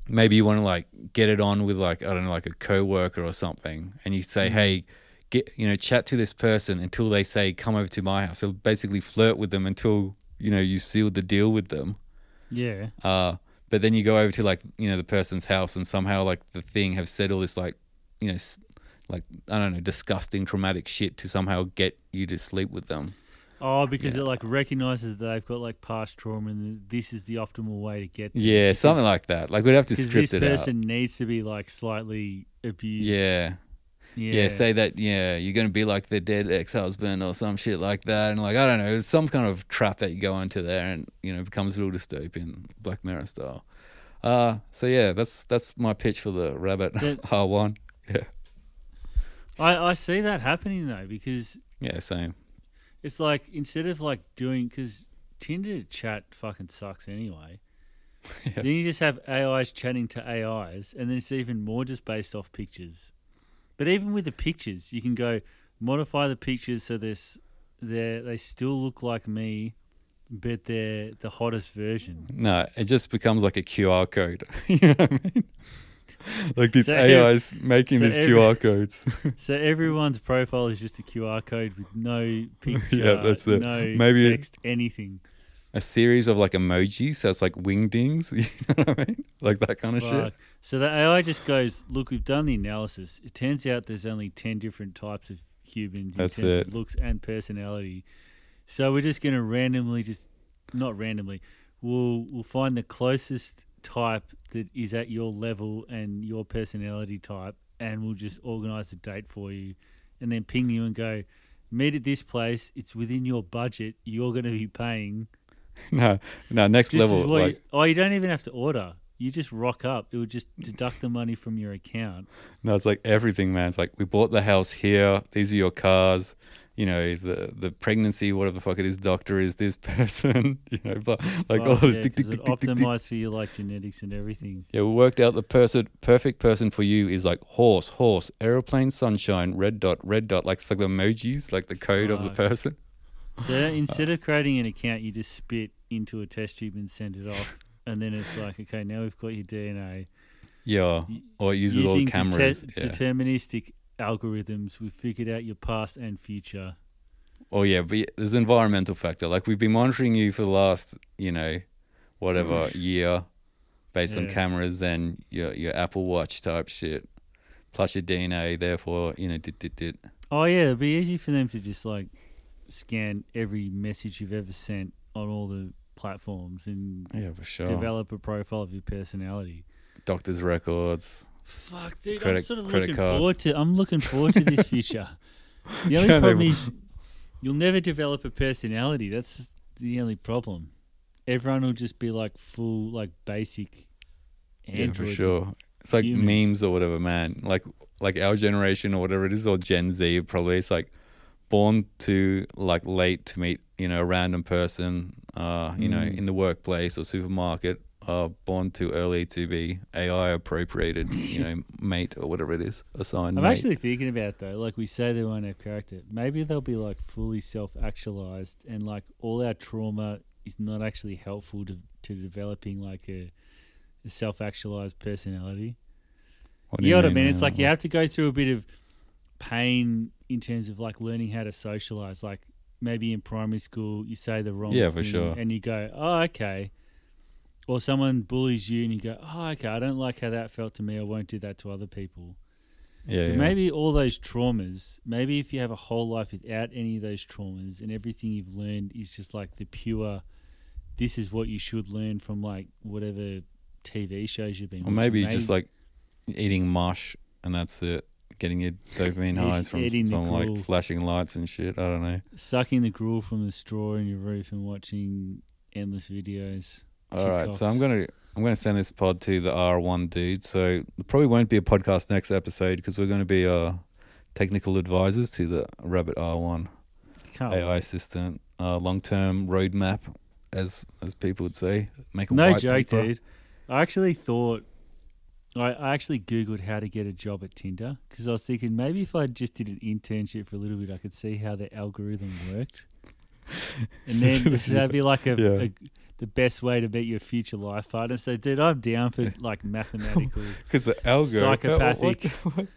maybe you want to like get it on with like i don't know like a coworker or something and you say Mhm. hey get you know chat to this person until they say come over to my house so basically flirt with them until you know you sealed the deal with them yeah. uh, but then you go over to like you know the person's house and somehow like the thing have said all this like you know s- like I don't know disgusting traumatic shit to somehow get you to sleep with them. Oh, because Yeah. it like recognizes that they've got like past trauma, and this is the optimal way to get. There. Yeah, something like that. Like we'd have to script this it person needs to be like slightly out. abused. Yeah. yeah, yeah, Say that. Yeah, you're gonna be like the dead ex-husband or some shit like that, and like I don't know, some kind of trap that you go into there, and you know, becomes a little dystopian, Black Mirror style. Uh, so yeah, that's that's my pitch for the Rabbit That- R1. Yeah, I I see that happening though because yeah, same. it's like instead of like doing because Tinder chat fucking sucks anyway. Yeah. Then you just have AIs chatting to AIs, and then it's even more just based off pictures. But even with the pictures, you can go modify the pictures so this they they still look like me, but they're the hottest version. No, it just becomes like a QR code. you know what I mean? like these So AIs making so these every- QR codes. So everyone's profile is just a QR code with no picture, Yeah, that's it. no Maybe- text, anything. a series of like emojis, so it's like wingdings. You know what I mean? Like that kind of shit. So the AI just goes, look, we've done the analysis. It turns out there's only 10 different types of humans in That's terms it. of looks and personality. So we're just going to randomly, just not randomly, we'll, we'll find the closest type that is at your level and your personality type, and we'll just organize a date for you and then ping you and go, meet at this place. It's within your budget. You're going to be paying. No, no, next This level. Like, you, oh, you don't even have to order. You just rock up. It would just deduct the money from your account. no, it's like everything, man. It's like we bought the house here. These are your cars. You know, the the pregnancy, whatever the fuck it is, doctor is this person. You know, but like all Fuck, those yeah, tick, tick, tick, tick. optimized for your like genetics and everything. Yeah, we worked out the person, perfect person for you is like horse, horse, aeroplane, sunshine, red dot, red dot. Like it's like the emojis, like the code of the person. So instead of creating an account, you just spit into a test tube and send it off, and then it's like, okay, now we've got your DNA. Yeah, or it uses all cameras. yeah. deterministic algorithms, we've figured out your past and future. Oh yeah, but there's an environmental factor. Like we've been monitoring you for the last, you know, whatever year, based on cameras and your your Apple Watch type shit, plus your DNA. Therefore, you know, dit dit dit. Oh yeah, it'd be easy for them to just like scan every message you've ever sent on all the platforms and Yeah, for sure. develop a profile of your personality. Doctor's records. Fuck, dude, I'm sort of looking cards. forward to. I'm looking forward to this future. The only Yeah, problem is you'll never develop a personality. That's the only problem. Everyone will just be like full, like basic Yeah, for sure. It's like humans. memes or whatever, man. Like like our generation or whatever it is, or Gen Z probably. It's like born to like late to meet you know a random person, uh, you know, Mm. in the workplace or supermarket. Uh, born too early to be AI appropriated, you know, mate or whatever it is, assigned. I'm mate. actually thinking about though, like we say they won't have character. Maybe they'll be like fully self-actualized, and like all our trauma is not actually helpful to to developing like a, a self-actualized personality. What you know what I mean? It's like you have to go through a bit of pain in terms of like learning how to socialize. Like maybe in primary school, you say the wrong Yeah, for sure. and you go, "Oh, okay." Or someone bullies you and you go, "Oh, okay. I don't like how that felt to me. I won't do that to other people." yeah, yeah. Maybe all those traumas, maybe if you have a whole life without any of those traumas and everything you've learned is just like the pure, this is what you should learn from like whatever TV shows you've been watching. or maybe just like eating mush and that's it. Getting your dopamine highs from eating the some like flashing lights and shit. I don't know. sucking the gruel from the straw in your roof and watching endless videos. All right, so I'm gonna I'm gonna send this pod to the R1 dude. So there probably won't be a podcast next episode because we're going to be uh technical advisors to the Rabbit R1 Can't AI wait. assistant, uh, long term roadmap, as as people would say. Make a No joke, paper. dude. I actually thought, I, I actually Googled how to get a job at Tinder because I was thinking maybe if I just did an internship for a little bit, I could see how the algorithm worked. And then that'd be like a, yeah. The best way to meet your future life partner. So, dude, I'm down for like mathematical. Because the algo Psychopathic. What? what,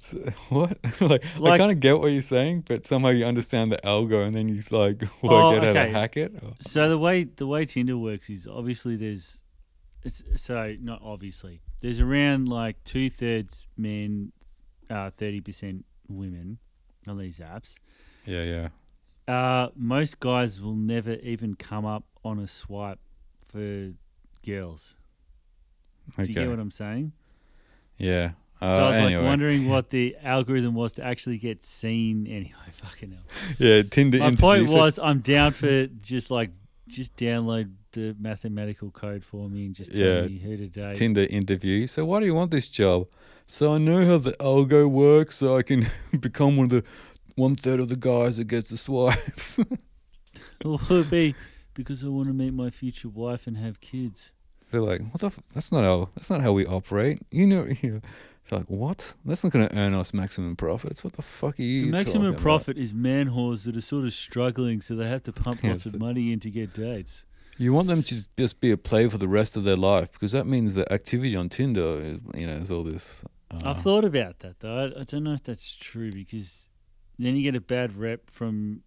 So, what? like, I kind of get what you're saying, but somehow you understand the algo, and then you like work Oh, out how to hack it. Or- So the way the way Tinder works is obviously there's it's so not obviously there's around like two thirds men, uh, thirty percent women on these apps. Yeah, yeah. Uh, most guys will never even come up on a swipe for girls. Do you Okay. get what I'm saying? yeah. Uh, so I was anyway. like wondering what the algorithm was to actually get seen. Anyway, fucking hell. Yeah, Tinder. My point was, I'm down for just like just download the mathematical code for me and just tell Yeah. me who to date. Tinder interview. So why do you want this job? So I know how the algo works, so I can become one of the one third of the guys that gets the swipes. Or be because I want to meet my future wife and have kids? They're like, what the? F- that's not how. That's not how we operate. You know. You know. They're like, what? That's not going to earn us maximum profits. What the fuck are you? the maximum talking about?" profit is man whores that are sort of struggling, so they have to pump Yeah, lots of money in to get dates. You want them to just- just be a play for the rest of their life because that means the activity on Tinder is, you know, is all this. Uh, I've thought about that though. I, I don't know if that's true because then you get a bad rep from.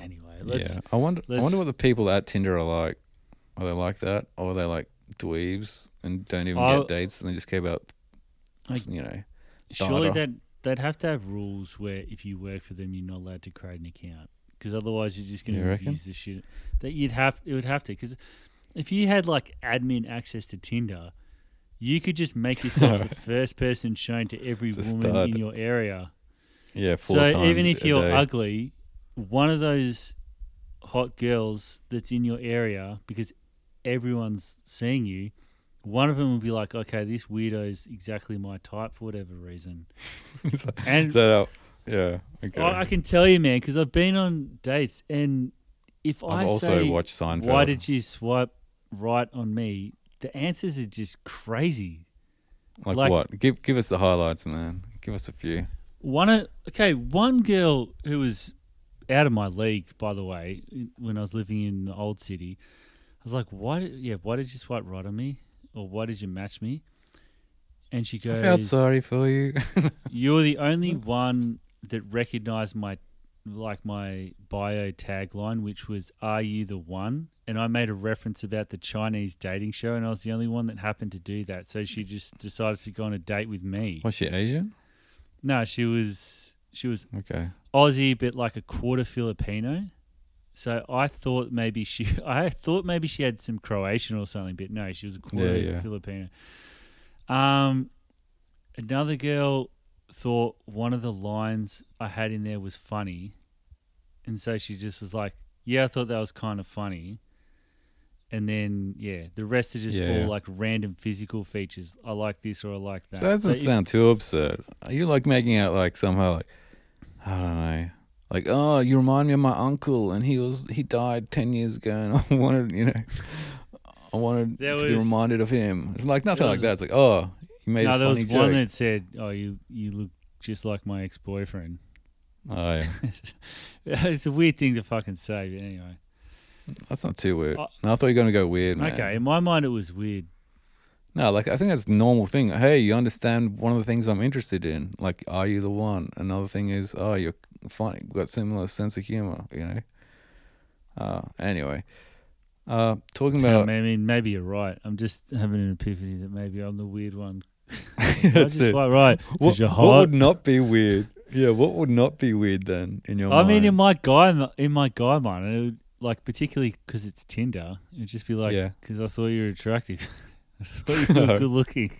Anyway, let's. yeah, I wonder. I wonder what the people at Tinder are like. Are they like that, or are they like dweebs and don't even I'll- get dates and they just care about, I- you know? Surely that they'd have to have rules where if you work for them, you're not allowed to create an account because otherwise you're just going to abuse the shit. That you'd have it would have to because if you had like admin access to Tinder, you could just make yourself the first person shown to every The woman stud. in your area. Yeah, four so times even if a you're day. ugly, one of those hot girls that's in your area because everyone's seeing you. One of them will be like, okay, this weirdo is exactly my type for whatever reason. Is that- And how- yeah, okay. I, I can tell you, man, because I've been on dates, and if I I've also say, watched Seinfeld. "Why did you swipe right on me?" the answers are just crazy. like, like- what? Give give us the highlights, man. Give us a few. One, okay, one girl who was out of my league, by the way. When I was living in the old city, I was like, "Why? Did, yeah, why did you swipe right on me, or why did you match me?" And she goes, I felt sorry for you. "You're the only one that recognized my like my bio tagline, which was "Are you the one?" And I made a reference about the Chinese dating show, and I was the only one that happened to do that. So she just decided to go on a date with me. Was she Asian? No, she was she was Okay. Aussie, but like a quarter Filipino. So I thought maybe she, I thought maybe she had some Croatian or something, but no, she was a quarter Yeah, yeah. Filipino. Um, another girl thought one of the lines I had in there was funny, and so she just was like, "Yeah, I thought that was kind of funny." And then, yeah, the rest are just Yeah. all like random physical features. I like this or I like that. So that doesn't if- sound too absurd. Are you like making out like somehow like I don't know. Like, oh, you remind me of my uncle and he was he died ten years ago and I wanted, you know I wanted There to be was- reminded of him. It's like nothing there like was- that. It's like, oh, you made no, a there funny was joke. one that said, "Oh, you you look just like my ex boyfriend." oh yeah. it's a weird thing to fucking say, but anyway. That's not too weird. Uh, no, I thought you were gonna go weird, man. Okay, in my mind, it was weird. No, like I think that's a normal thing. Hey, you understand one of the things I'm interested in. Like, are you the one? Another thing is, oh, you're funny. Got similar sense of humor. You know. Uh, anyway, uh, talking about. I mean, maybe you're right. I'm just having an epiphany that maybe I'm the weird one. That's That's just it. quite right. what, what would not be weird? Yeah, what would not be weird then in your mind? I mind? mean, in my guy, in my guy mind, it would, like particularly because it's Tinder, it'd just be like, Yeah. because I thought you were attractive. I thought you were good looking.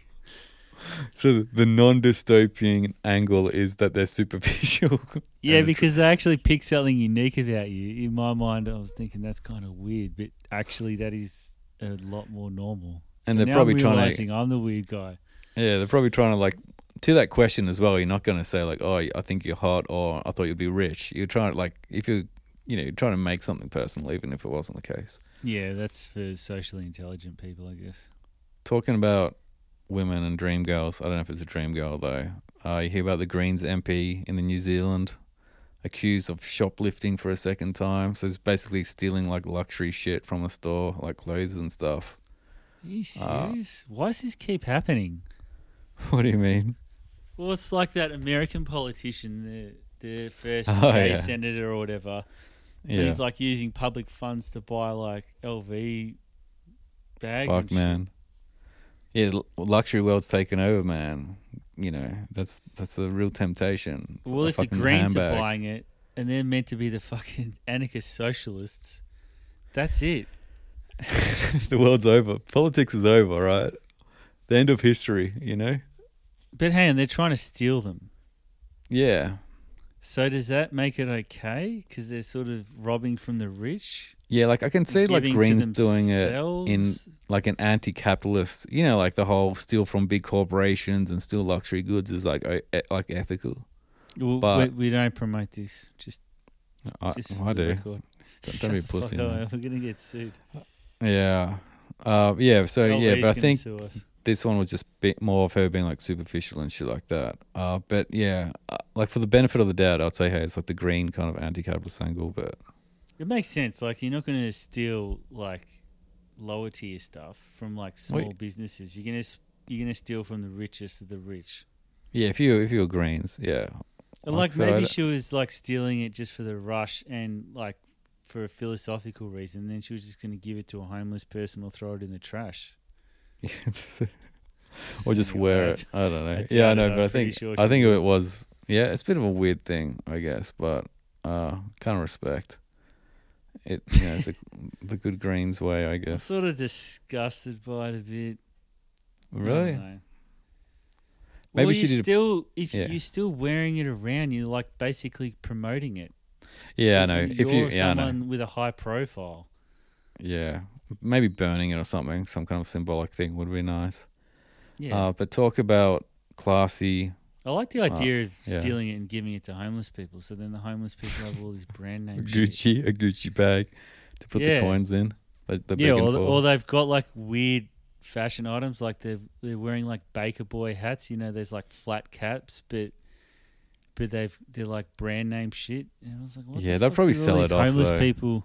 so the non-dystopian angle is that they're superficial. Yeah, And- because they actually pick something unique about you. In my mind, I was thinking that's kind of weird, but actually, that is a lot more normal. And they're now probably I'm trying to- realizing I'm the weird guy. Yeah, they're probably trying to like to that question as well. You're not going to say like, "Oh, I think you're hot," or "I thought you'd be rich." You're trying to like if you you know trying to make something personal, even if it wasn't the case. Yeah, that's for socially intelligent people, I guess. Talking about women and dream girls. I don't know if it's a dream girl though. Uh, you hear about the Greens MP in the New Zealand accused of shoplifting for a second time. So it's basically stealing like luxury shit from the store, like clothes and stuff. Are you Uh, serious? Why does this keep happening? What do you mean? Well, it's like that American politician, the the first Oh, gay yeah. senator or whatever. And Yeah, he's like using public funds to buy like LV bags. fuck man. Yeah, luxury world's taken over, man. You know that's that's a real temptation. Well, A if the Greens are buying it and they're meant to be the fucking anarchist socialists, that's it. the world's over. Politics is over, right? The end of history, you know? But hey, and they're trying to steal them. Yeah. So does that make it okay? Because they're sort of robbing from the rich. Yeah, like I can see like Greens doing it in like an anti-capitalist, you know, like the whole steal from big corporations and steal luxury goods is like like ethical. Well, but- we, we don't promote this. Just, I, just I do. record. Don't, don't be a Shut fuck pussy. We're gonna get sued. Yeah. Uh, yeah. So yeah, but I think. This one was just bit more of her being like superficial and shit like that. Uh, but yeah, uh, like for the benefit of the doubt, I'd say hey, it's like the green kind of anti-capitalist angle, but It makes sense. Like you're not going to steal like lower tier stuff from like small Wait. businesses. You're gonna you're gonna steal from the richest of the rich. yeah, if you if you're greens, yeah, And Like, like maybe d- she was like stealing it just for the rush and like for a philosophical reason. Then she was just going to give it to a homeless person or throw it in the trash. Or just wear it. I don't know. Yeah, I know, but I think sure I think it was yeah, it's a bit of a weird thing, I guess, but uh, kind of respect. It you know, it's a, the good greens way, I I'm guess. sort of disgusted by it a bit. Really? Maybe well, she you're did a- still if Yeah. you're still wearing it around, you're like basically promoting it. Yeah, I know. You're If you yeah, know. someone with a high profile. Yeah, maybe burning it or something, some kind of symbolic thing would be nice. Yeah, Uh, but talk about classy. I like the idea of yeah. stealing it and giving it to homeless people. So then the homeless people have all these brand name shit. Gucci, a Gucci bag to put Yeah. the coins in. Yeah, or, for. or they've got like weird fashion items, like they're they're wearing like Baker Boy hats. You know, there's like flat caps, but but they've they're like brand name shit. And I was like, what Yeah, the they'll probably sell it off, Homeless people.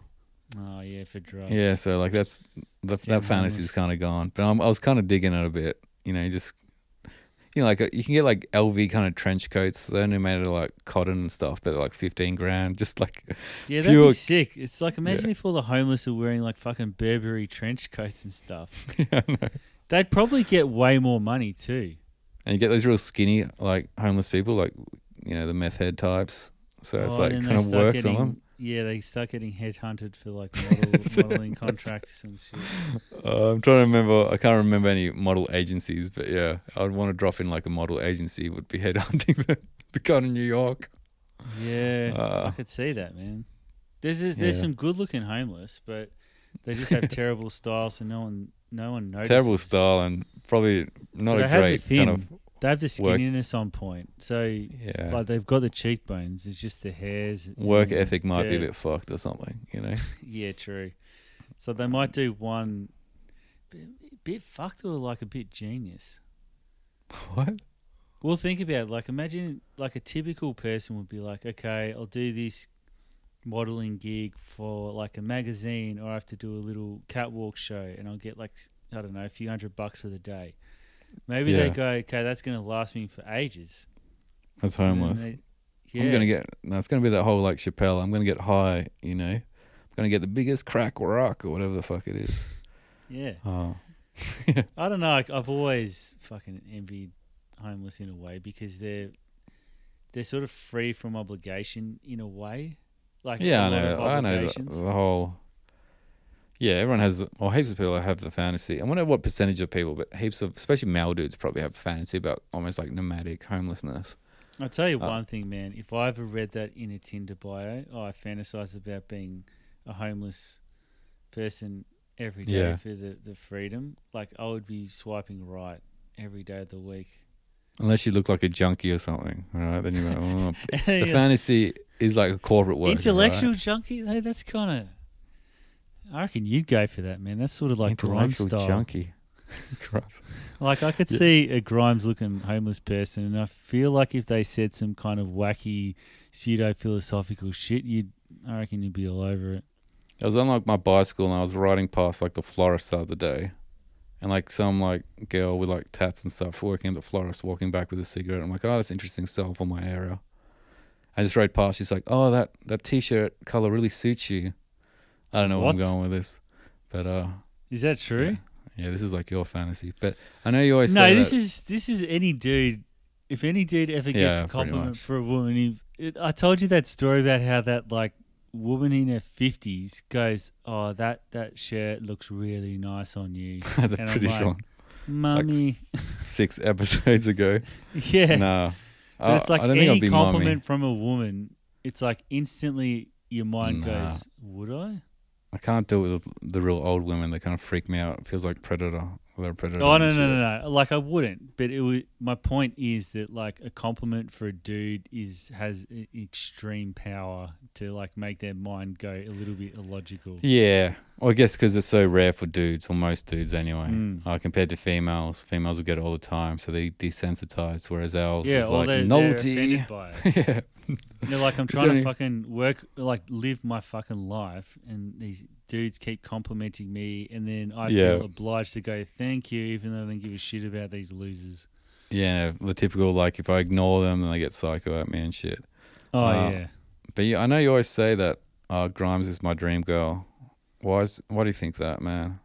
Oh yeah, for drugs. Yeah, so like that's that that fantasy's kind of gone. But I'm, I was kind of digging it a bit. You know, just you know, like uh, you can get like LV kind of trench coats. They're only made of like cotton and stuff, but like fifteen grand. Just like Yeah, that'd Pure- be sick. It's like imagine if all the homeless are wearing like fucking Burberry trench coats and stuff. Know. They'd probably get way more money too. and you get those real skinny like homeless people, like you know the meth head types. So it's Oh, like kind of works getting, on them. Yeah, they start getting headhunted for like model, modeling contracts and shit. Uh, I'm trying to remember. I can't remember any model agencies, but yeah, I'd want to drop in like a model agency. Would be headhunting the, the guy in New York. Yeah, I Uh, could see that, man. There's there's, there's Yeah. some good looking homeless, but they just have terrible style, so no one no one notices. Terrible style and probably not But a they have the great thin, kind of They have the skinniness on point, so yeah. like they've got the cheekbones. It's just the hairs. work ethic might be a bit fucked or something, you know. Yeah, true. So they might do one bit, bit fucked or like a bit genius. what? Well, think about it. Like, imagine like a typical person would be like, okay, I'll do this modeling gig for like a magazine, or I have to do a little catwalk show, and I'll get like I don't know a few hundred bucks for the day. Maybe they Yeah. go, okay, that's going to last me for ages. That's So then homeless. they- yeah, I'm gonna get. No, it's gonna be that whole like Chappelle. I'm gonna get high, you know. I'm gonna get the biggest crack rock or whatever the fuck it is. yeah. Oh, I don't know. like, I've always fucking envied homeless in a way because they're they're sort of free from obligation in a way. Like yeah, a I lot know. of I know the, obligations. the whole. Yeah, everyone has. Well, heaps of people have the fantasy. I wonder what percentage of people, but heaps of, especially male dudes, probably have a fantasy about almost like nomadic homelessness. I'll tell you Uh, one thing, man. If I ever read that in a Tinder bio, oh, I fantasize about being a homeless person every day Yeah. for the, the freedom. Like I would be swiping right every day of the week. Unless you look like a junkie or something, all right? Then you're like, oh. The fantasy is like a corporate work. Intellectual junkie, though. That's kind of. I reckon you'd go for that, man. That's sort of like Grimes intellectual style. junkie. Grimes. Like I could Yeah. see a Grimes-looking homeless person, and I feel like if they said some kind of wacky pseudo-philosophical shit, you'd. I reckon you'd be all over it. I was on like my bicycle and I was riding past like the florist the other day, and like some like girl with like tats and stuff working at the florist, walking back with a cigarette. I'm like, oh, that's interesting stuff on my area. I just rode past. She's like, oh, that that t-shirt color really suits you. I don't know where I'm What? going with this, but uh, Is that true? yeah, this is like your fantasy. But I know you always No, say this that- is this is any dude. If any dude ever Yeah, gets a pretty compliment much. for a woman, he, it, I told you that story about how that like woman in her fifties goes, "Oh, that that shirt looks really nice on you, the and I'm pretty like, strong mummy." six episodes ago. yeah, Nah, but it's like any compliment from a woman. It's like instantly your mind Nah. goes, "Would I?" I can't deal with the real old women. They kind of freak me out. It feels like predator. They're a predator. Oh no no no no! Like I wouldn't, but it would. My point is that like a compliment for a dude is has extreme power to like make their mind go a little bit illogical. Yeah, well, I guess because it's so rare for dudes, or most dudes anyway, Mm. uh, compared to females. Females will get it all the time, so they desensitized. Whereas ours Yeah, is like they're, they're by it. yeah, They're like, I'm trying to fucking work, like live my fucking life, and these dudes keep complimenting me, and then I Yeah. feel obliged to go thank you, even though I don't give a shit about these losers. yeah, the typical like if I ignore them, then they get psycho at me and shit. Oh Uh, yeah. But yeah, I know you always say that uh, Grimes is my dream girl. Why is why do you think that, man?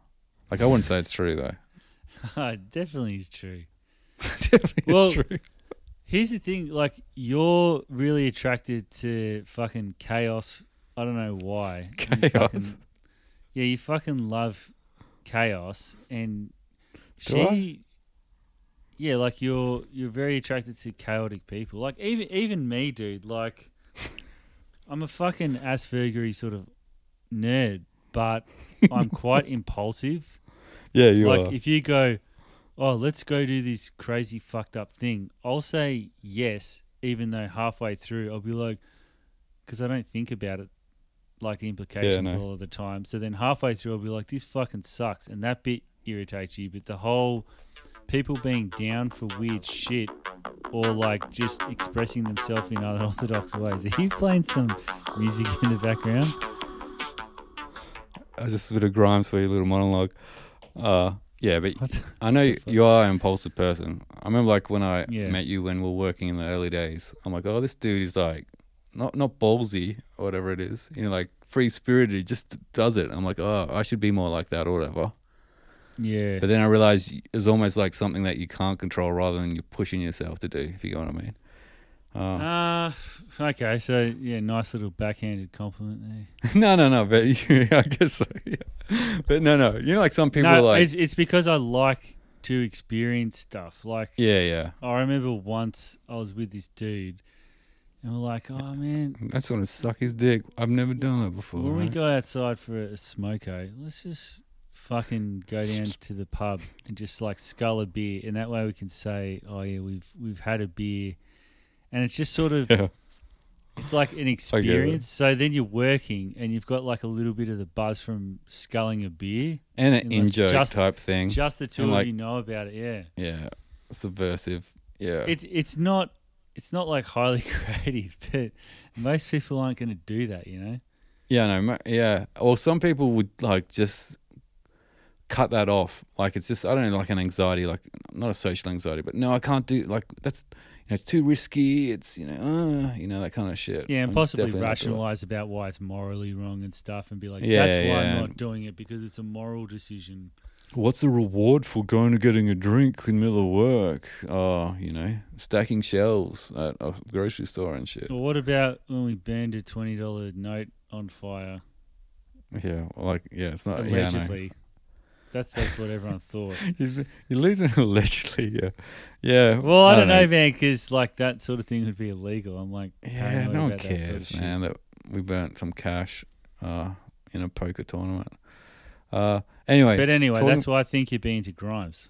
Like I wouldn't say it's true though. It definitely is true. Definitely Well, true. Here's the thing, like you're really attracted to fucking chaos. I don't know why. Chaos. fucking- yeah, you fucking love chaos, and Do she. Yeah, like you're you're very attracted to chaotic people. Like even even me, dude. Like I'm a fucking Aspergery sort of nerd, but I'm quite impulsive Yeah, you like are. if you go, oh, let's go do this crazy fucked up thing. I'll say yes, even though halfway through I'll be like, because I don't think about it, like the implications no. all of the time. So then halfway through I'll be like, this fucking sucks, and that bit irritates you. But the whole people being down for weird shit or like just expressing themselves in unorthodox ways. Are you playing some music in the background? Just a bit of Grimes for your little monologue. Uh, yeah, but What I know you are an impulsive person. I remember like when I Yeah. met you when we were working in the early days. I'm like, oh, this dude is like not not ballsy or whatever it is. You know, like free spirited. He just does it. I'm like, oh, I should be more like that or whatever. Yeah. But then I realized it's almost like something that you can't control rather than you're pushing yourself to do. If you know what I mean. Uh, Uh, okay, so yeah, nice little backhanded compliment there. no, no, no. But I guess so. Yeah. But no, no. You know, like some people no, are like, it's it's because I like to experience stuff. Like yeah, yeah. I remember once I was with this dude, and we're like, "Oh man, that's gonna suck his dick. I've never done that before. when we go outside for a smoke, let's just fucking go down to the pub and just like scull a beer, and that way we can say, "Oh yeah, we've we've had a beer," and it's just sort of Yeah. it's like an experience. So then you're working, and you've got like a little bit of the buzz from sculling a beer. And an in joke just- type thing. Just the two And, of like- you know about it. Yeah, yeah. Subversive. Yeah. it's it's not it's not like highly creative, but most people aren't going to do that. You know. yeah, no, yeah. Well, some people would like just cut that off. Like it's just I don't know, like an anxiety, like not a social anxiety, but no, I can't do like that's know it's too risky. It's you know, uh, you know that kind of shit. Yeah, and I'm possibly definitely not doing it. rationalize about why it's morally wrong and stuff, and be like, Yeah, "That's why yeah. I'm not doing it because it's a moral decision." What's the reward for going to getting a drink in the middle of work? Oh, you know, stacking shelves at a grocery store and shit. Well, what about when we burned a twenty dollar note on fire Yeah, like yeah, it's not. Yeah, allegedly? That's that's what everyone thought. You're losing allegedly. Yeah, yeah. Well, I, don't know, man, because like that sort of thing would be illegal. I'm like, Yeah, no one about that sort of cares, shit. man. That we burnt some cash uh, in a poker tournament. Uh, anyway, But anyway, talking- that's why I think you're being to Grimes.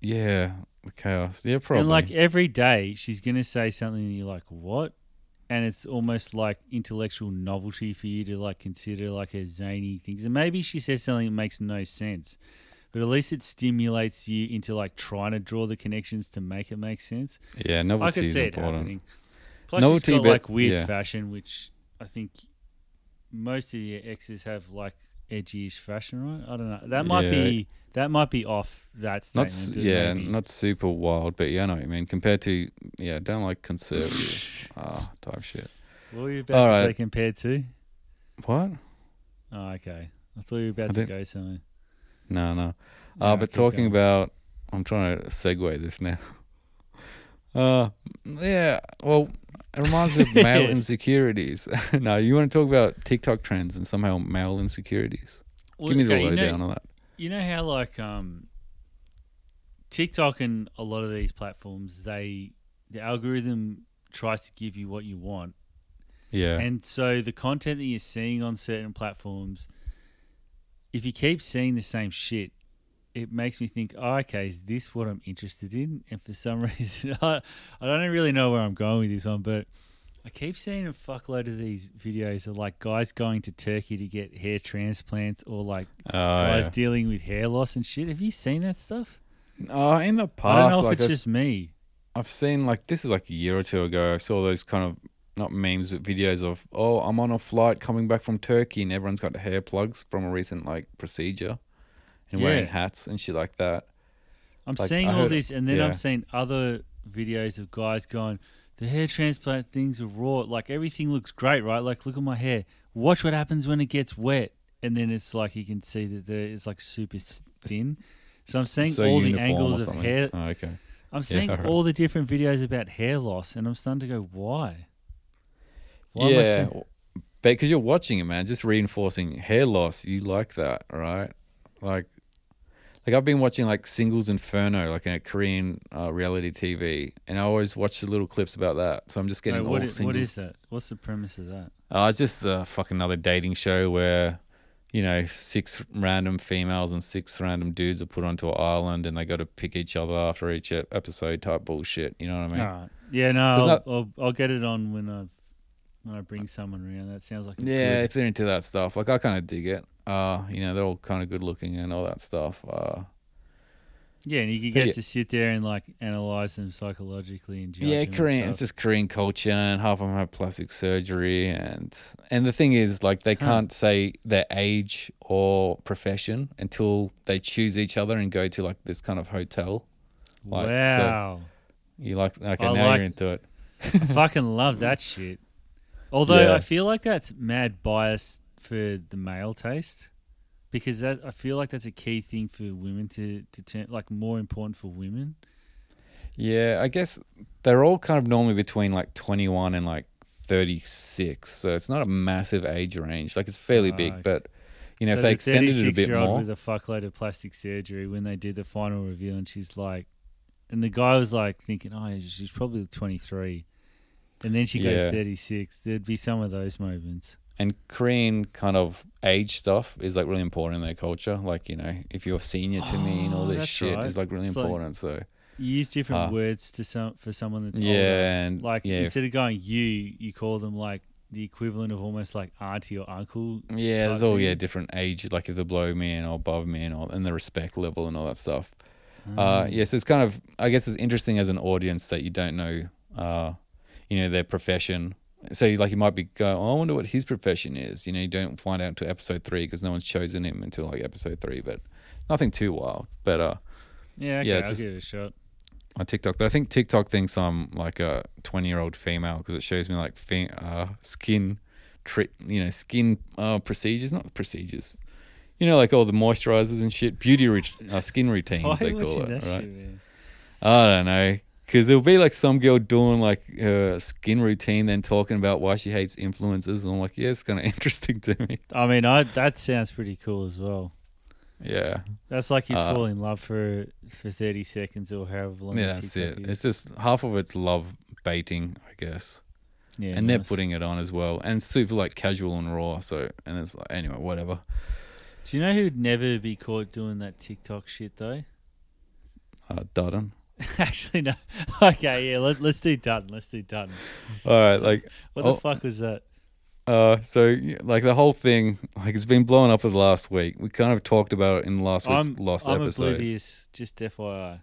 yeah, the chaos. Yeah, probably. And like every day, she's gonna say something, and you're like, "What?" And it's almost like intellectual novelty for you to like consider like a zany things. And maybe she says something that makes no sense, but at least it stimulates you into like trying to draw the connections to make it make sense. yeah, I novelty could is see it important. happening. Plus, Novelty, she's got but- like weird yeah. fashion, which I think most of your exes have like edgy-ish fashion, right? I don't know. That might Yeah. be that might be off that Not statement. but yeah, maybe. not super wild, but yeah, I know what you mean. Compared to yeah, don't like conservative uh, type shit. What were you about All to right. say compared to? What? Oh, okay. I thought you were about I to go somewhere. No, no. No, Uh, but talking going. about, I'm trying to segue this now. Uh, yeah. Well, it reminds me of male insecurities. no, you want to talk about TikTok trends and somehow male insecurities? Well, Give me the okay, you know, lowdown on that. You know how like um, TikTok and a lot of these platforms, they the algorithm tries to give you what you want, Yeah. and so the content that you're seeing on certain platforms, if you keep seeing the same shit. It makes me think, oh, okay, is this what I'm interested in? And for some reason, I, I don't really know where I'm going with this one, but I keep seeing a fuckload of these videos of like guys going to Turkey to get hair transplants or like oh, guys yeah. dealing with hair loss and shit. Have you seen that stuff? Oh, in the past, I don't know if like it's just me. I've seen like this is like a year or two ago. I saw those kind of not memes but videos of oh I'm on a flight coming back from Turkey and everyone's got hair plugs from a recent like procedure and wearing hats and shit like that. I'm Like, seeing I all heard- this, and then yeah. I'm seeing other videos of guys going, "The hair transplant things are raw. Like everything looks great, right? Like look at my hair. Watch what happens when it gets wet." And then it's like you can see that there is like super thin. So I'm seeing So all the angles of hair. Oh, okay. I'm seeing alright. all the different videos about hair loss, and I'm starting to go, "Why?" Why yeah, seeing- because you're watching it, man. Just reinforcing hair loss. You like that, right? Like, like I've been watching like Singles Inferno, like in a Korean uh, reality TV, and I always watch the little clips about that. So I'm just getting Wait, all what, is, singles. what is that? What's the premise of that? Uh, it's just a fucking another dating show where, you know, six random females and six random dudes are put onto an island and they got to pick each other after each episode type bullshit. You know what I mean? Alright. Yeah, no, So I'll, not- I'll, I'll get it on when I when I bring someone around. That sounds like a Yeah, good- if they're into that stuff, like I kind of dig it. Uh, you know, they're all kind of good looking and all that stuff. Uh, Yeah, and you But get yeah. to sit there and like analyze them psychologically and Yeah, Korean. It's just Korean culture, and half of them have plastic surgery, and and the thing is, like, they Huh. can't say their age or profession until they choose each other and go to like this kind of hotel. like, so- wow. You like, okay, I now like- you're into it. I fucking love that shit. Although Yeah. I feel like that's mad bias for the male taste, because that I feel like that's a key thing for women to to turn like more important for women. Yeah, I guess they're all kind of normally between like 21 and like 36, so it's not a massive age range. Like it's fairly big, Fuck. but you know, so if they the extended it a bit 36-year-old more, with a fuckload of plastic surgery when they did the final reveal, and she's like, and the guy was like thinking, oh, she's probably twenty three, and then she goes Yeah. thirty six. There'd be some of those moments. And Korean kind of age stuff is like really important in their culture. Like you know, if you're senior to me and all Oh, this shit right. is like really It's like- important. so You use different Ah. words to some for someone that's yeah, older. and Like yeah, instead of going you, you call them like the equivalent of almost like auntie or uncle. yeah, there's all yeah different age. Like if they're below me and or above me and all, and the respect level and all that stuff. Uh, Mm. yes, it's kind of I guess it's interesting as an audience that you don't know, uh, you know, their profession. So you- like you might be going, oh, I wonder what his profession is. You know, you don't find out until episode three because no one's chosen him until like episode three. But nothing too wild. But uh, Yeah, okay, yeah, I'll give it a shot. on TikTok, but I think TikTok thinks I'm like a 20 year old female because it shows me like fe- uh, skin, tri- you know, skin uh, procedures, not procedures. You know, like all the moisturizers and shit, beauty rit- uh, skin routines Why they call it, right? shit? I don't know. Because there'll be like some girl doing like her skin routine, then talking about why she hates influencers. And I'm like, yeah, it's kind of interesting to me. I mean, I that sounds pretty cool as well. Yeah. That's like you'd Uh, fall in love for for thirty seconds or however long. Yeah, that's it. is. It's just half of it's love baiting, I guess. yeah, and they're putting it on as well. And super like casual and raw. So, and it's like, anyway, whatever. Do you know who'd never be caught doing that TikTok shit though? Uh, Dutton. Actually, no. Okay, yeah. Let, let's do Dutton. Let's do Dutton. All right. Like, What Oh. the fuck was that? uh, so like the whole thing, like it's been blowing up for the last week. We kind of talked about it in the last week's I'm lost I'm episode. oblivious. Just FYI.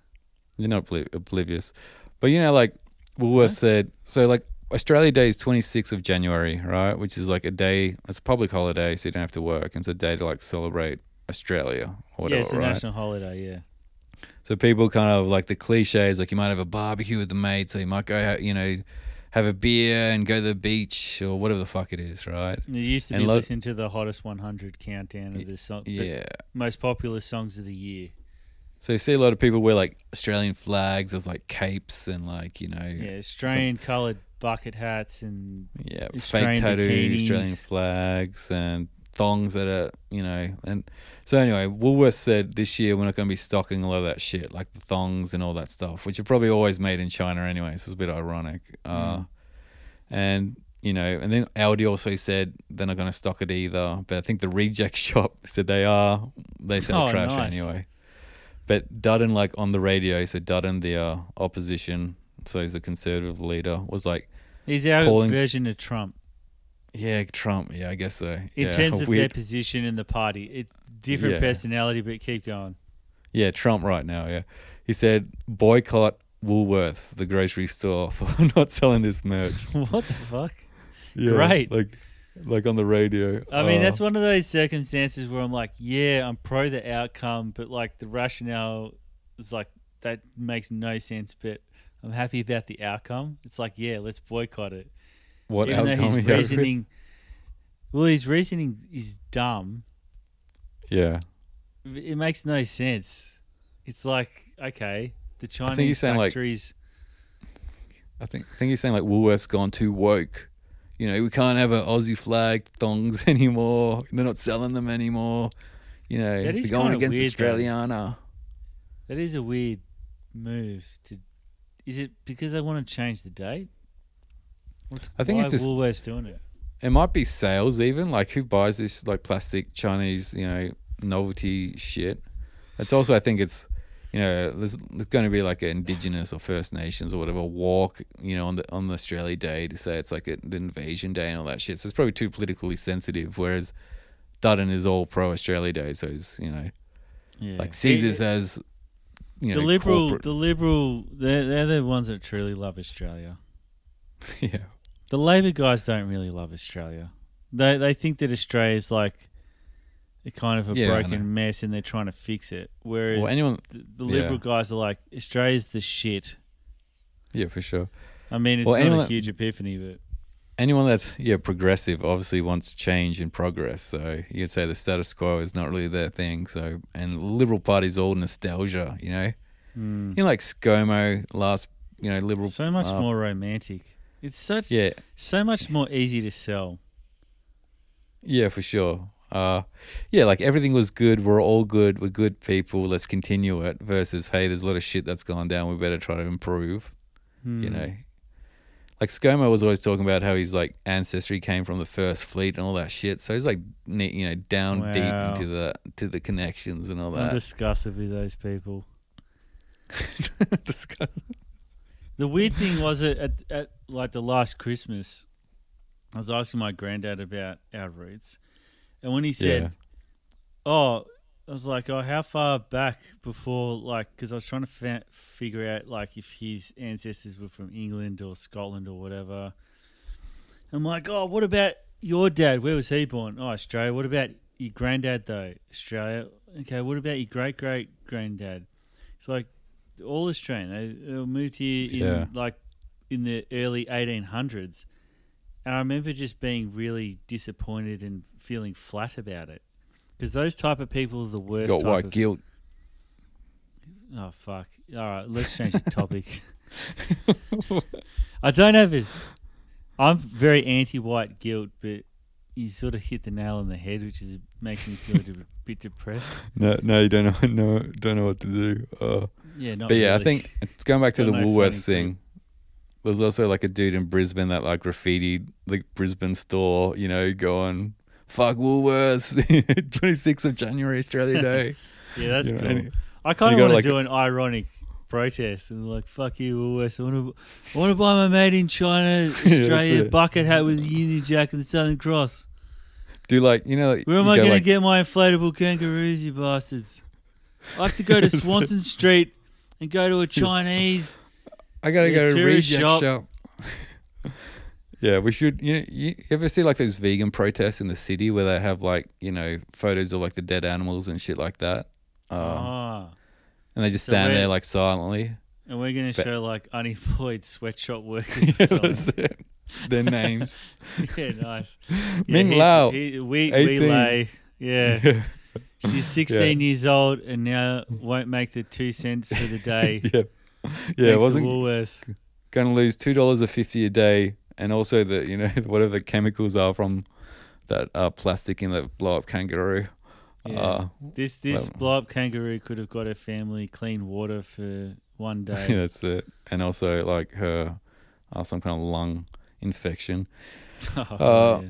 You're not obli- oblivious. But you know, like Woolworth Huh? said, so like Australia Day is 26th of January, right? Which is like a day, it's a public holiday, so you don't have to work. And it's a day to like celebrate Australia or whatever, yeah, it's a right? national holiday. Yeah. So people kind of like the cliches, like you might have a barbecue with the mates, or you might go, you know, have a beer and go to the beach or whatever the fuck it is, right? You used to And be lo- listening to the hottest 100 countdown of the song, Yeah. most popular songs of the year. So you see a lot of people wear like Australian flags as like capes and like you know, Yeah, Australian coloured bucket hats and yeah, Australian fake tattoo bikinis. Australian flags and thongs that are you know and so anyway, Woolworths said this year we're not going to be stocking a lot of that shit like the thongs and all that stuff, which are probably always made in China anyway. So it's a bit ironic. Uh, Mm. and you know, and then Aldi also said they're not going to stock it either. But I think the reject shop said they are. They sell Oh, trash nice. anyway. But Dutton, like on the radio, so Dutton, the uh, opposition, so he's a conservative leader, was like, he's our Calling- version of Trump "Yeah, Trump. Yeah, I guess so." in yeah, terms of their position in the party. It's different Yeah. personality, but keep going. Yeah, Trump right now. Yeah, he said boycott Woolworths, the grocery store, for not selling this merch. what the fuck? Yeah, Great. like, like on the radio. I mean, Uh, that's one of those circumstances where I'm like, yeah, I'm pro the outcome, but like the rationale is like that makes no sense. But I'm happy about the outcome. It's like, yeah, let's boycott it. What Even though his he had with- reasoning, well, his reasoning is dumb. Yeah, It makes no sense. It's like, okay, the Chinese he's saying, like- factories. I think I think he's saying like Woolworths gone too woke. You know, we can't have an Aussie flag thongs anymore. They're not selling them anymore. You know, they're going against weird, though. Australiana. that is a weird move. To is it because they want to change the date? What's, I think why it's just- Woolworths doing it. It might be sales even. Like who buys this like plastic Chinese, you know, novelty shit? It's also I think it's you know, there's, there's going to be like an Indigenous or First Nations or whatever walk, you know, on the on the Australia Day to say it's like a, the Invasion Day and all that shit. So it's probably too politically sensitive. Whereas Dutton is all pro Australia Day, so he's you know Yeah. like sees this as you know the liberal, corporate- the liberal, they're, they're the ones that truly love Australia. yeah The Labor guys don't really love Australia. They they think that Australia's like a kind of a Yeah, I know. broken mess, and they're trying to fix it. Whereas well anyone the, the yeah. liberal guys are like Australia's the shit. yeah for sure I mean, it's Well, not a huge epiphany, but anyone that's yeah progressive obviously wants change and progress. So you could say the status quo is not really their thing. So and Liberal Party's all nostalgia, you know. hmm. You know, like ScoMo last, you know, Liberal. so much uh, more romantic. It's such Yeah, so much more easy to sell. yeah, for sure. Uh, yeah, like everything was good. We're all good. We're good people. Let's continue it. Versus, hey, there's a lot of shit that's gone down. We better try to improve. You Hmm. know, like ScoMo was always talking about how his like ancestry came from the First Fleet and all that shit. So he's like, you know, down Wow. deep into the to the connections and all I'm that. disgusted with those people. Disgust- The weird thing was at, at, at like the last Christmas, I was asking my granddad about our roots, and when he said, Yeah. "Oh," I was like, "Oh, how far back before?" Like, because I was trying to fa- figure out like if his ancestors were from England or Scotland or whatever. I'm like, "Oh, what about your dad? Where was he born? Oh, Australia. What about your granddad though? Australia. Okay, what about your great great granddad? It's like all Australian. They, they moved here in Yeah. like in the early 1800s, and I remember just being really disappointed and feeling flat about it because those type of people are the worst. got type white of, guilt. Oh fuck! All right, let's change the topic. I don't have as. I'm very anti-white guilt, but you sort of hit the nail on the head, which is making me feel a bit depressed. No, no, you don't know, no, don't know what to do. Uh, Yeah, not but yeah, I think going back to the no Woolworths funny thing. There's also like a dude in Brisbane that like graffitied the Brisbane store, you know, going fuck Woolworths, 26th of January, Australia Day. yeah, that's You cool. I kind of want to like, do an ironic protest and like, fuck you, Woolworths. I want to, I want to buy my made in China Australia it. bucket hat with a Union Jack and the Southern Cross. Do like you know? Like, Where am I go, going to like, get my inflatable kangaroos, you bastards? I like to go to Swanston Street and go to a Chinese. I gotta go to a reject shop. shop. yeah, we should. You know, you ever see like those vegan protests in the city where they have like you know photos of like the dead animals and shit like that, um, Ah, and they just So stand there like silently. and we're to But- show like unemployed sweatshop workers. Yeah, or that's it. Their names. yeah, nice. Ming he's- Lao. he- we, we lay. Yeah. yeah. She's 16 years old and now won't make the two cents for the day. yeah. Yeah, it wasn't going to lose two dollars a fifty a day, and also the you know whatever the chemicals are from that uh, plastic in the blow up kangaroo. Yeah. Uh, This this well- blow up kangaroo could have got her family clean water for one yeah, day. that's it, and also like her uh, some kind of lung infection. Oh, Uh,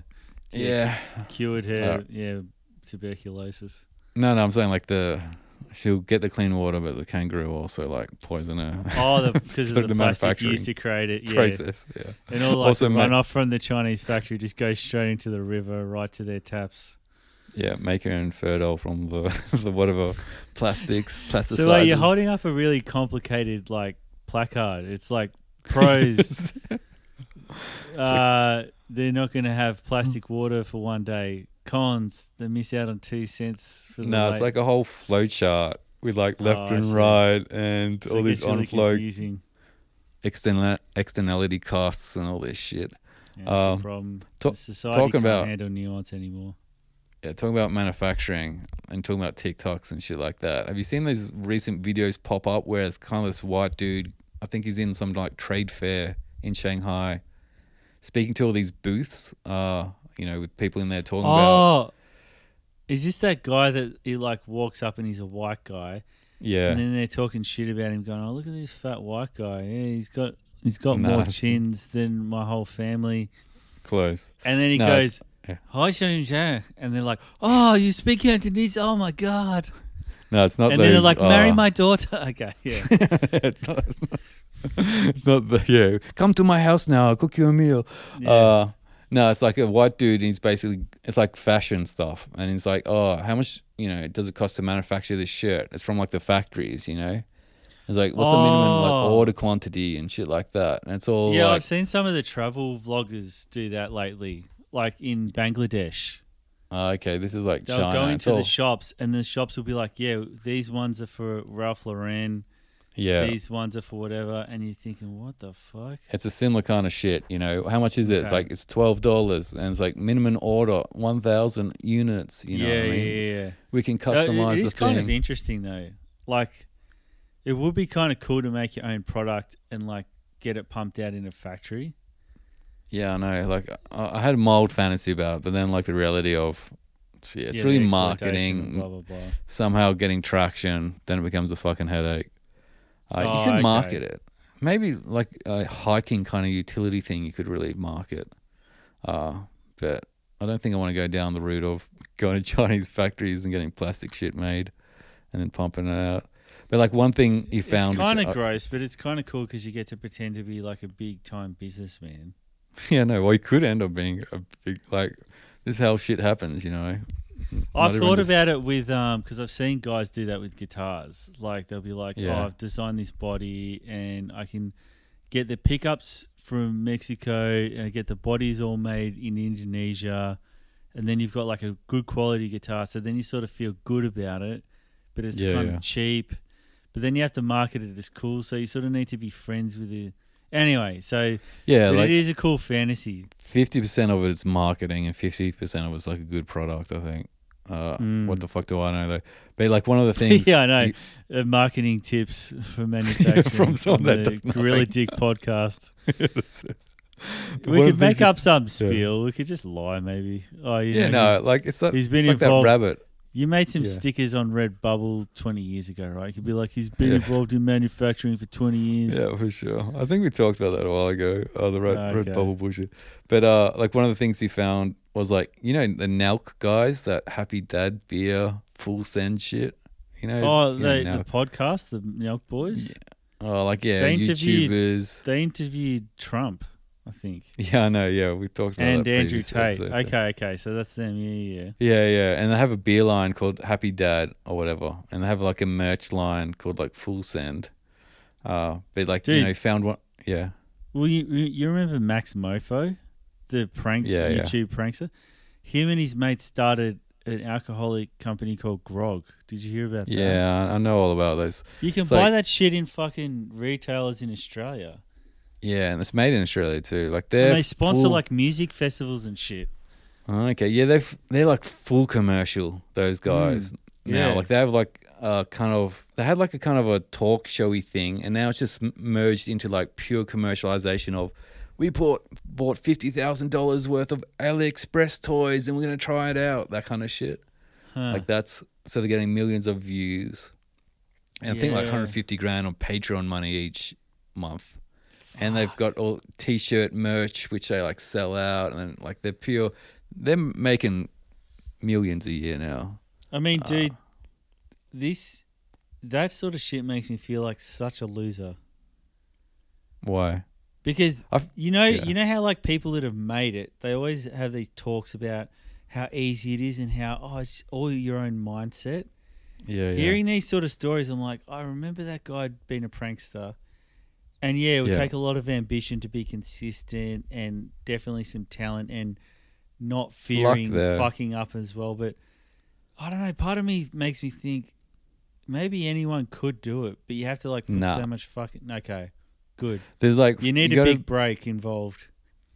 yeah. Yeah. Cured her, Uh, yeah, tuberculosis. No, no, I'm saying like the she'll get the clean water, but the kangaroo also like poison her. Oh, the, because of The- the, plastic used to create it. Yeah. process. Yeah. And all like Also the ma- runoff from the Chinese factory just goes straight into the river, right to their taps. Yeah, make her infertile from the the whatever plastics, plasticizers. So like, you're holding up a really complicated like placard. It's like pros. uh, they're not going to have plastic water for one day. Cons, they miss out on two cents for the. no, it's like a whole flow chart with like left Oh, I and see. right and all these on flow external externality costs and all this shit. Yeah, that's Um, a problem. ta- society talking can't about- handle nuance anymore. Yeah, talking about manufacturing and talking about TikToks and shit like that. Have you seen these recent videos pop up where it's kind of this white dude? I think he's in some like trade fair in Shanghai, speaking to all these booths. Uh, you know, with people in there talking about Oh, is this that guy that he like walks up and he's a white guy, yeah, and then they're talking shit about him, going, "Oh, look at this fat white guy. Yeah, he's got he's got Nah, more chins than my whole family." close. And then he No, goes, yeah. "Hi, Shane Shane," and they're like, "Oh, you speak Cantonese? Oh my god!" No, it's not. and then they're those, like, "Marry uh, my daughter." Okay, yeah. it's, not, it's, not, it's not the yeah. Come to my house now. I'll cook you a meal. yeah. Uh, no, it's like a white dude. And he's basically it's like fashion stuff, and he's like, oh, how much you know does it cost to manufacture this shirt? It's from like the factories, you know. It's like what's the minimum like Oh. order quantity and shit like that. And it's all yeah, like I've seen some of the travel vloggers do that lately, like in Bangladesh. ah, okay, this is like They'll China. go into all- the shops, and the shops will be like, "Yeah, these ones are for Ralph Lauren. Yeah. These ones are for whatever." And you're thinking, "What the fuck?" It's a similar kind of shit, you know. How much is it? It's Okay. like it's twelve dollars, and it's like minimum order one thousand units. You know yeah, what I mean? yeah, yeah. We can Uh, customize it the is kind of interesting though. Like, it would be kind of cool to make your own product and like get it pumped out in a factory. Yeah, I know. Like I, I had a mild fantasy about, it, but then like the reality of, yeah, it's Yeah, really exploitation and marketing. Blah blah blah. Somehow getting traction, then it becomes a fucking headache. Uh, Oh, you could okay. market it. Maybe like a hiking kind of utility thing. You could really market. Uh, but I don't think I want to go down the route of going to Chinese factories and getting plastic shit made, and then pumping it out. But like one thing you found, it's kind of gross, but it's kind of cool because you get to pretend to be like a big time businessman. yeah, no, well, you could end up being a big like this is how shit happens, you know. I've thought just- about it with um because I've seen guys do that with guitars. Like they'll be like, Yeah. "Oh, I've designed this body, and I can get the pickups from Mexico, and get the bodies all made in Indonesia, and then you've got like a good quality guitar. So then you sort of feel good about it, but it's Yeah, kind yeah. of cheap. But then you have to market it as cool, so you sort of need to be friends with it. Anyway, so yeah, like it is a cool fantasy. fifty percent of it is marketing, and fifty percent of it's like a good product. I think. Uh, Mm. What the fuck do I know though? But like one of the things, yeah, I know. you- Uh, marketing tips for manufacturing from someone on that the does Gorilla. Dick podcast. We could make up some yeah. spiel. We could just lie, maybe. Oh, you Yeah, know, no, like it's that. he's been it's like that involved- rabbit. You made some Yeah. stickers on Redbubble 20 years ago, right? You could be like, he's been Yeah. involved in manufacturing for 20 years. Yeah, for sure. I think we talked about that a while ago. Oh, the red, red Okay. bubble bullshit. But uh, like one of the things he found was like you know the Nelk guys, that Happy Dad beer full send shit. You know. Oh, you know, they, the podcast, the Nelk Boys, oh, like yeah, they interviewed- YouTubers. they interviewed Trump, I think, Yeah, I know. Yeah, we talked about and that Andrew Tate. episode, Okay, okay, so that's them. Yeah, yeah, yeah. Yeah, yeah, and they have a beer line called Happy Dad or whatever, and they have like a merch line called like Full Send. Uh, but like you know, found one. Yeah, Well, you you remember Max Moefoe, the prank Yeah, yeah. YouTube prankster? Him and his mate started an alcoholic company called Grog. Did you hear about that? yeah, I I know all about those. You can It's buy like- that shit in fucking retailers in Australia. Yeah, and it's made in Australia too. Like they're And they sponsor full- like music festivals and shit. Oh, okay, yeah, they they're like full commercial. Those hmm. guys now, yeah. like they have like a kind of they had like a kind of a talk showy thing, and now it's just merged into like pure commercialization of. We bought bought fifty thousand dollars worth of AliExpress toys, and we're gonna try it out. That kind of shit. Huh. Like that's so they're getting millions of views, and I think like 150 grand on Patreon money each month. And they've got all t-shirt merch which they like sell out, and then like they're pure. They're making millions a year now. I mean, uh, dude, this that sort of shit makes me feel like such a loser. Why? Because I've- you know, yeah. you know how like people that have made it, they always have these talks about how easy it is and how oh, it's all your own mindset. Yeah, yeah. Hearing these sort of stories, I'm like, I remember that guy being a prankster, and yeah, it would Yeah. take a lot of ambition to be consistent and definitely some talent and not fearing fucking up as well. But I don't know. Part of me makes me think maybe anyone could do it, but you have to like put Nah. so much fucking. Okay, good. There's like You need a gotta- big break involved.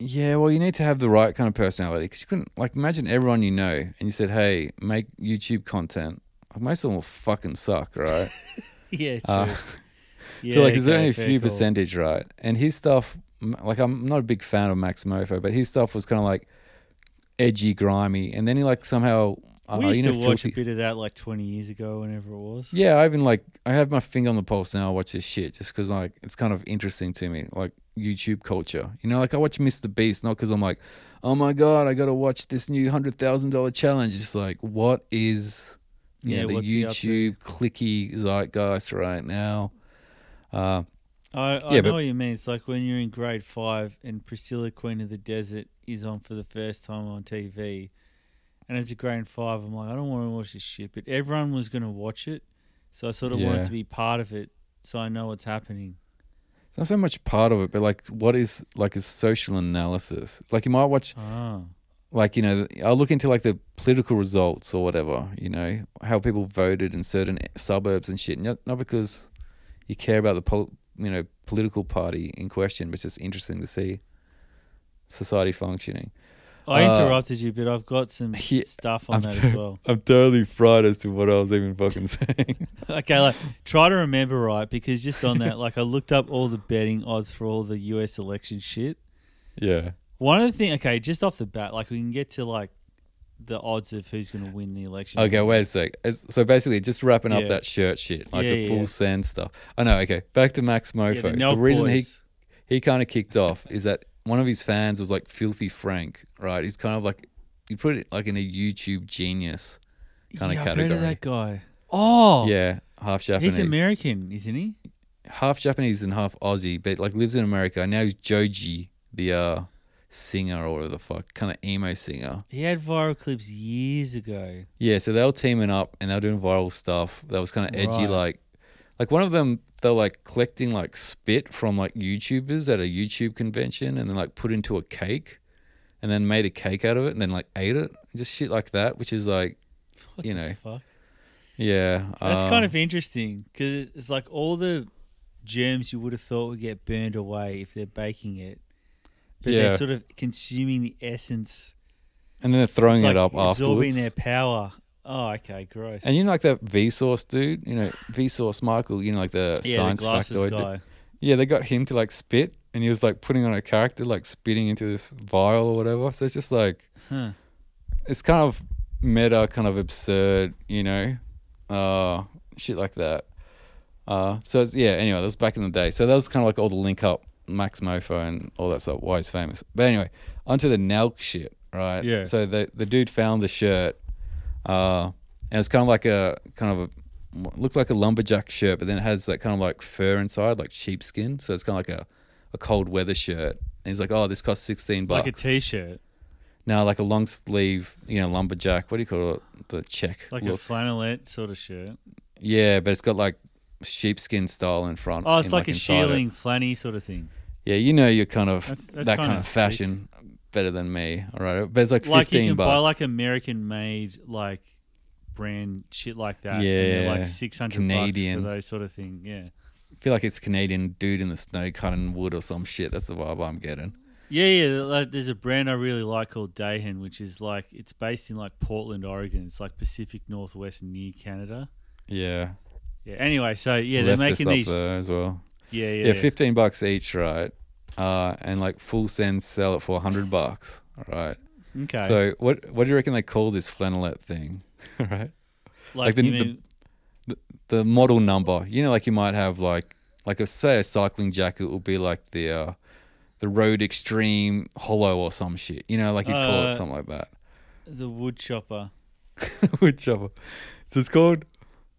Yeah, well, you need to have the right kind of personality because you couldn't like imagine everyone you know and you said, "Hey, make YouTube content." Most of them will fucking suck, right? yeah, true. Uh, yeah, so like, there's okay, only a few call. percentage, right? And his stuff, like, I'm not a big fan of Max Moefoe, but his stuff was kind of like edgy, grimy, and then he like somehow, uh, We used you know, to watch filthy- a bit of that like 20 years ago, whenever it was. Yeah, I even like I have my finger on the pulse now. I watch this shit just because like it's kind of interesting to me, like YouTube culture. You know, like I watch Mr. Beast not because I'm like, oh my god, I got to watch this new hundred thousand dollar challenge. It's like, what is you Yeah, know, the what's he up to? YouTube clicky zeitgeist right now? Uh, I, I Yeah, know but- what you mean. It's like when you're in grade five and Priscilla, Queen of the Desert, is on for the first time on TV. And as a grade five, I'm like, I don't want to watch this shit. But everyone was going to watch it. So I sort of wanted to be part of it. so I know what's happening. It's not so much part of it, but like what is like a social analysis. Like you might watch Oh, like you know i'll look into like the political results or whatever you know how people voted in certain suburbs and shit not, not because you care about the pol- you know political party in question which is interesting to see society functioning I Uh, interrupted you, but I've got some Yeah, stuff on I'm that sorry. as well. i'm totally fried as to what i was even fucking saying Okay, like try to remember right because just on that, like I looked up all the betting odds for all the U.S. election shit. yeah One of the things, okay, just off the bat, like we can get to like the odds of who's going to win the election. okay wait a sec It's- so basically just wrapping up Yeah. that shirt shit like Yeah, the yeah, full yeah. send stuff i know okay back to max moefoe the Nelk reason he boys. he kind of kicked off is that one of his fans was like filthy frank right he's kind of like you put it like in a youtube genius kind yeah, of I've heard of category that guy. Oh, yeah half japanese he's American, isn't he? half japanese and half aussie but like lives in america now he's joji the uh singer or whatever the fuck kind of emo singer He had viral clips years ago. yeah so they were teaming up and they were doing viral stuff that was kind of edgy Right. like like one of them they're like collecting like spit from like youtubers at a youtube convention and then like put into a cake and then made a cake out of it and then like ate it just shit like that which is like What You the know, fuck? yeah That's uh, kind of interesting because it's like all the germs you would have thought would get burned away if they're baking it, but Yeah. they're sort of consuming the essence, and then they're throwing like it up absorbing afterwards their power. Oh, okay, gross. and you know like that vsauce dude you know vsauce michael you know like the yeah, science the factoid guy. Yeah, they got him to like spit, and he was like putting on a character, like spitting into this vial or whatever. So it's just like Huh. it's kind of meta, kind of absurd, you know, uh, shit like that. Uh, so it's, yeah. Anyway, that was back in the day. So that was kind of like all the link up, Max Moefoe and all that stuff. Why he's famous. But anyway, onto the Nelk shit, right? Yeah. So the the dude found the shirt, uh, and it's kind of like a kind of a looked like a lumberjack shirt, but then it has that kind of like fur inside, like sheepskin. So it's kind of like a, a cold weather shirt. And he's like, oh, this costs sixteen bucks. Like a t-shirt, No, like a long sleeve, you know, lumberjack. What do you call it? The check. like a look. flannelette sort of shirt. yeah, but it's got like sheepskin style in front. Oh, it's and, like, a inside it. shearling flanny sort of thing. Yeah, you know, you're kind of That's, that's that kind, kind of fashion better than me. All right, but it's like Like you can bucks. buy like American made like brand shit like that. and Yeah, like six hundred bucks for those sort of thing. Yeah. I feel like it's a Canadian dude in the snow cutting wood or some shit. That's the vibe I'm getting. Yeah, yeah. Like, there's a brand I really like called Dahan, which is like it's based in like Portland, Oregon. It's like Pacific Northwest near Canada. Yeah, Yeah. Anyway, so yeah, they're making these. as well. Yeah, yeah, Yeah, yeah. fifteen bucks each, right? Uh, and like full send sell it for hundred bucks. All right. Okay. So what what do you reckon they call this flannelette thing? right. like, the- you the- mean, the model number. You know, like you might have like like a say a cycling jacket will be like the uh, the Road Extreme Hollow or some shit. You know, like you'd call Uh, it something like that. the wood chopper. wood chopper. So it's called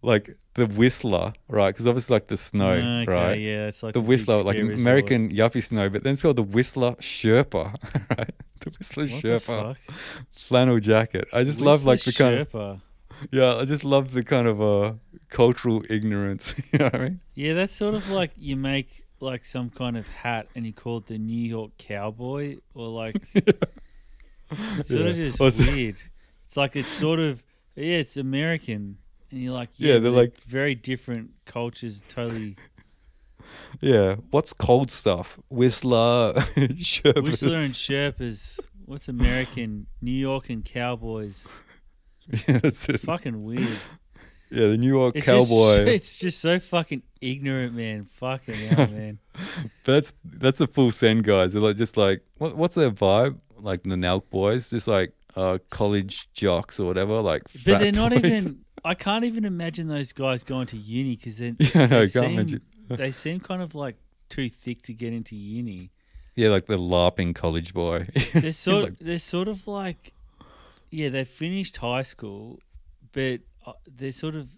like the Whistler, right? Because obviously like the snow, okay, right? Yeah, it's like the big Whistler, like. American yuppie snow, but then it's called the Whistler Sherpa, right? The Whistler What the Sherpa fuck? flannel jacket. I just love like the Whistler kind of yeah, I just love the kind of uh cultural ignorance. you know what I mean? Yeah, that's sort of like you make like some kind of hat and you call it the New York Cowboy, or like it's sort of just weird. It's like it's sort of yeah, it's American, and you're like Yeah, yeah, they're like- very different cultures. Totally, Yeah. What's cold stuff? Whistler, Sherpa. Whistler and Sherpas. What's American? New York and Cowboys. yeah, that's it. Fucking weird. yeah, the New York It's cowboy. Just, it's just so fucking ignorant, man. Fucking hell, man. But that's that's the full send guys. They're like just like what, what's their vibe? Like the Nelk boys, just like uh, college jocks or whatever. Like, But they're not boys. even. I can't even imagine those guys going to uni because then Yeah, no, they, seem, they seem kind of like too thick to get into uni. Yeah, like the larping college boy. They're sort. Like- they're sort of like, yeah, they finished high school, but uh, they're sort of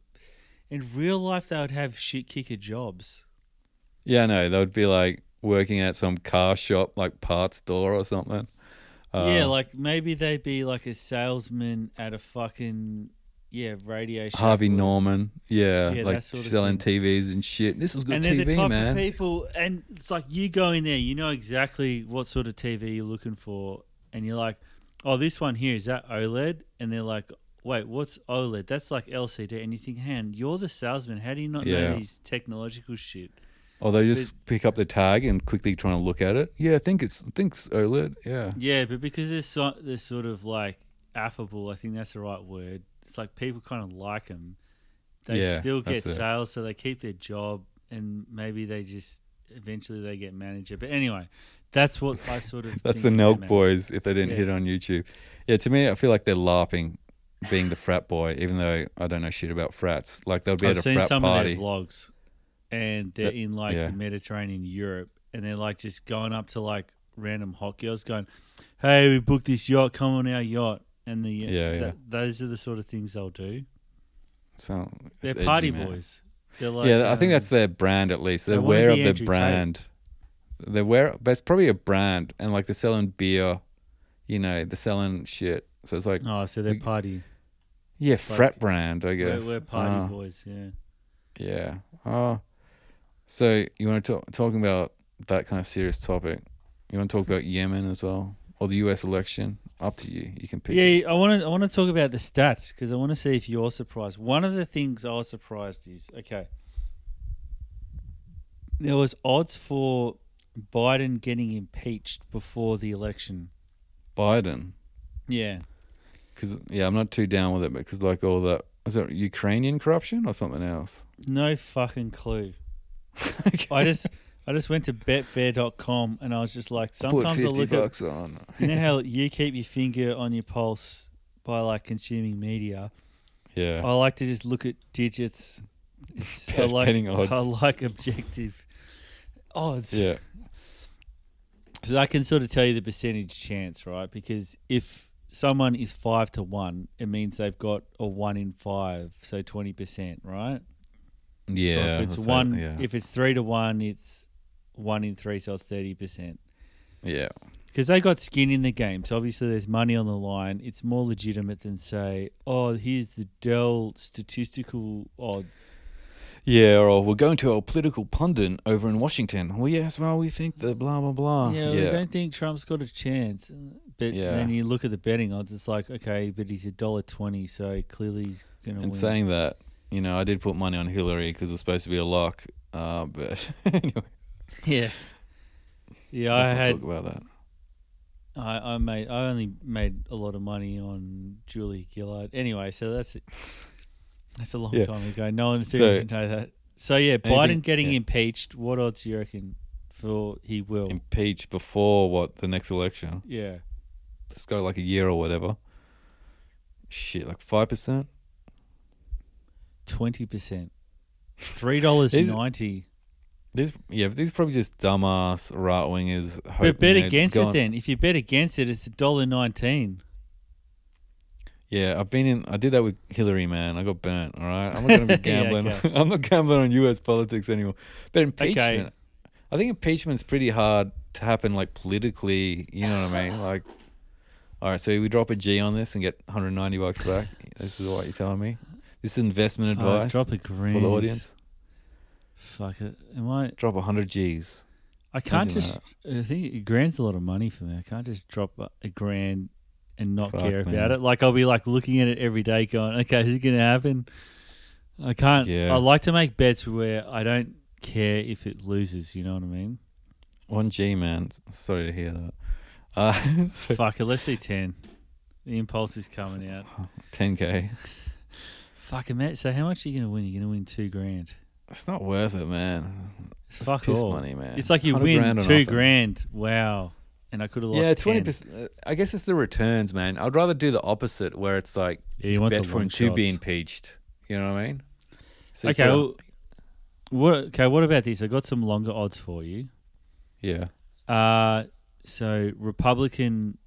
in real life they would have shit kicker jobs. yeah, no, they would be like working at some car shop, like parts store or something. Uh, yeah, like maybe they'd be like a salesman at a fucking yeah, Radio Harvey or- Norman, yeah, Yeah, like that sort of selling. TVs and shit. This was good and they're TV, the type man. of people, and it's like you go in there, you know exactly what sort of TV you're looking for, and you're like, "Oh, this one here is that OLED," and they're like, "Wait, what's OLED? That's like LCD." And you think, "Han, you're the salesman. How do you not Yeah. know these technological shit?" Or they just pick up the tag and quickly trying to look at it. Yeah, I think it's I think it's OLED. Yeah, Yeah, but because they're so, they're sort of like affable, I think that's the right word. It's like people kind of like them. They Yeah, still get that's it. sales, so they keep their job, and maybe they just eventually they get manager. But anyway, that's what I sort of. that's the Nelk boys if they didn't Yeah. hit on YouTube. Yeah, to me, I feel like they're laughing, being the frat boy, even though I don't know shit about frats. Like they'll be I've at a seen frat some party. of their vlogs, and they're That- in like yeah. the Mediterranean, Europe, and they're like just going up to like random hot girls, going, "Hey, we booked this yacht. Come on our yacht." And the Yeah, yeah. those are the sort of things they'll do. So They're edgy, party boys. They're like, yeah, I think um, that's their brand at least. they They're aware of their Andrew Tate. brand. They're aware, but it's probably a brand, and like they're selling beer. You know, they're selling shit. So it's like, Oh, so they're we- party. yeah, like- frat brand, I We're, guess. we're party Ah, boys. Yeah. Yeah. Oh. So you want to talk talking about that kind of serious topic? You want to talk about Yemen as well, or the U.S. election? Up to you. You can pick. Yeah, I want to. I want to talk about the stats because I want to see if you're surprised. One of the things I was surprised is okay. There was odds for Biden getting impeached before the election. Biden, Yeah, because yeah, I'm not too down with it, because like all that is it Ukrainian corruption or something else? no fucking clue. Okay. I just I just went to betfair.com and I was just like, sometimes I fifty look at bucks on. you know how you keep your finger on your pulse by like consuming media. yeah. I like to just look at digits. It's, I like betting odds. I like objective odds. Yeah. So I can sort of tell you the percentage chance, right? Because if someone is five to one, it means they've got a one in five, so twenty percent, right? Or Yeah. if it's one, it, yeah. if it's three to one, it's one in three, so it's thirty percent. yeah. Because they got skin in the game, so obviously there's money on the line. It's more legitimate than say, "Oh, here's the Dell statistical odd." Yeah, or we're going to our political pundit over in Washington. Well, yes, well, we think the blah blah blah. yeah, yeah. we don't think Trump's got a chance. But Yeah. then you look at the betting odds, it's like, okay, but he's a dollar twenty, so clearly he's going to And win. saying that, you know, I did put money on Hillary because it was supposed to be a lock. Uh, but anyway, yeah, yeah, I let's not had, talk about that. I, I made, I only made a lot of money on Julie Gillard. Anyway, so that's it. That's a long Yeah. time ago. No one's So- seemed to know that. So yeah, Anything- Biden getting yeah. impeached. What odds do you reckon for he will? Impeach before what the next election? yeah, It's got like a year or whatever. Shit, like five percent. twenty percent. Three dollars Is- ninety. These, yeah, these are probably just dumbass right wingers. But bet against it then. If you bet against it, it's a dollar nineteen. Yeah, I've been in. I did that with Hillary, man. I got burnt. All right, I'm not gonna be Yeah, gambling. okay. I'm not gambling on U.S. politics anymore. But impeachment, I think impeachment's pretty hard to happen, like politically. You know what I mean? Like, all right, so we drop a G on this and get 190 bucks back. this is what you're telling me. This is investment Fuck, advice drop a grand for the audience. Fuck it. Am I? Drop 100 G's. I can't just. I think a grand's a lot of money for me. I can't just drop a, a grand and not Fuck, care man. about it. Like I'll be like looking at it every day, going, "Okay, is it going to happen?" I can't. Yeah. I like to make bets where I don't care if it loses. You know what I mean? One G, man. Sorry to hear that. Uh, so Fuck it. Let's see ten. The impulse is coming out. 10k. Fuck it, Matt. So how much are you going to win? You're going to win two grand. It's not worth it, man. It's fuck piss all. money, man. It's like you win grand two grand. Wow. And I could have lost. Yeah, twenty percent. I guess it's the returns, man. I'd rather do the opposite, where it's like Yeah, you bet for long him to be impeached. You know what I mean? So Okay. what? Okay. What about this? I got some longer odds for you. yeah. Uh, so Republican.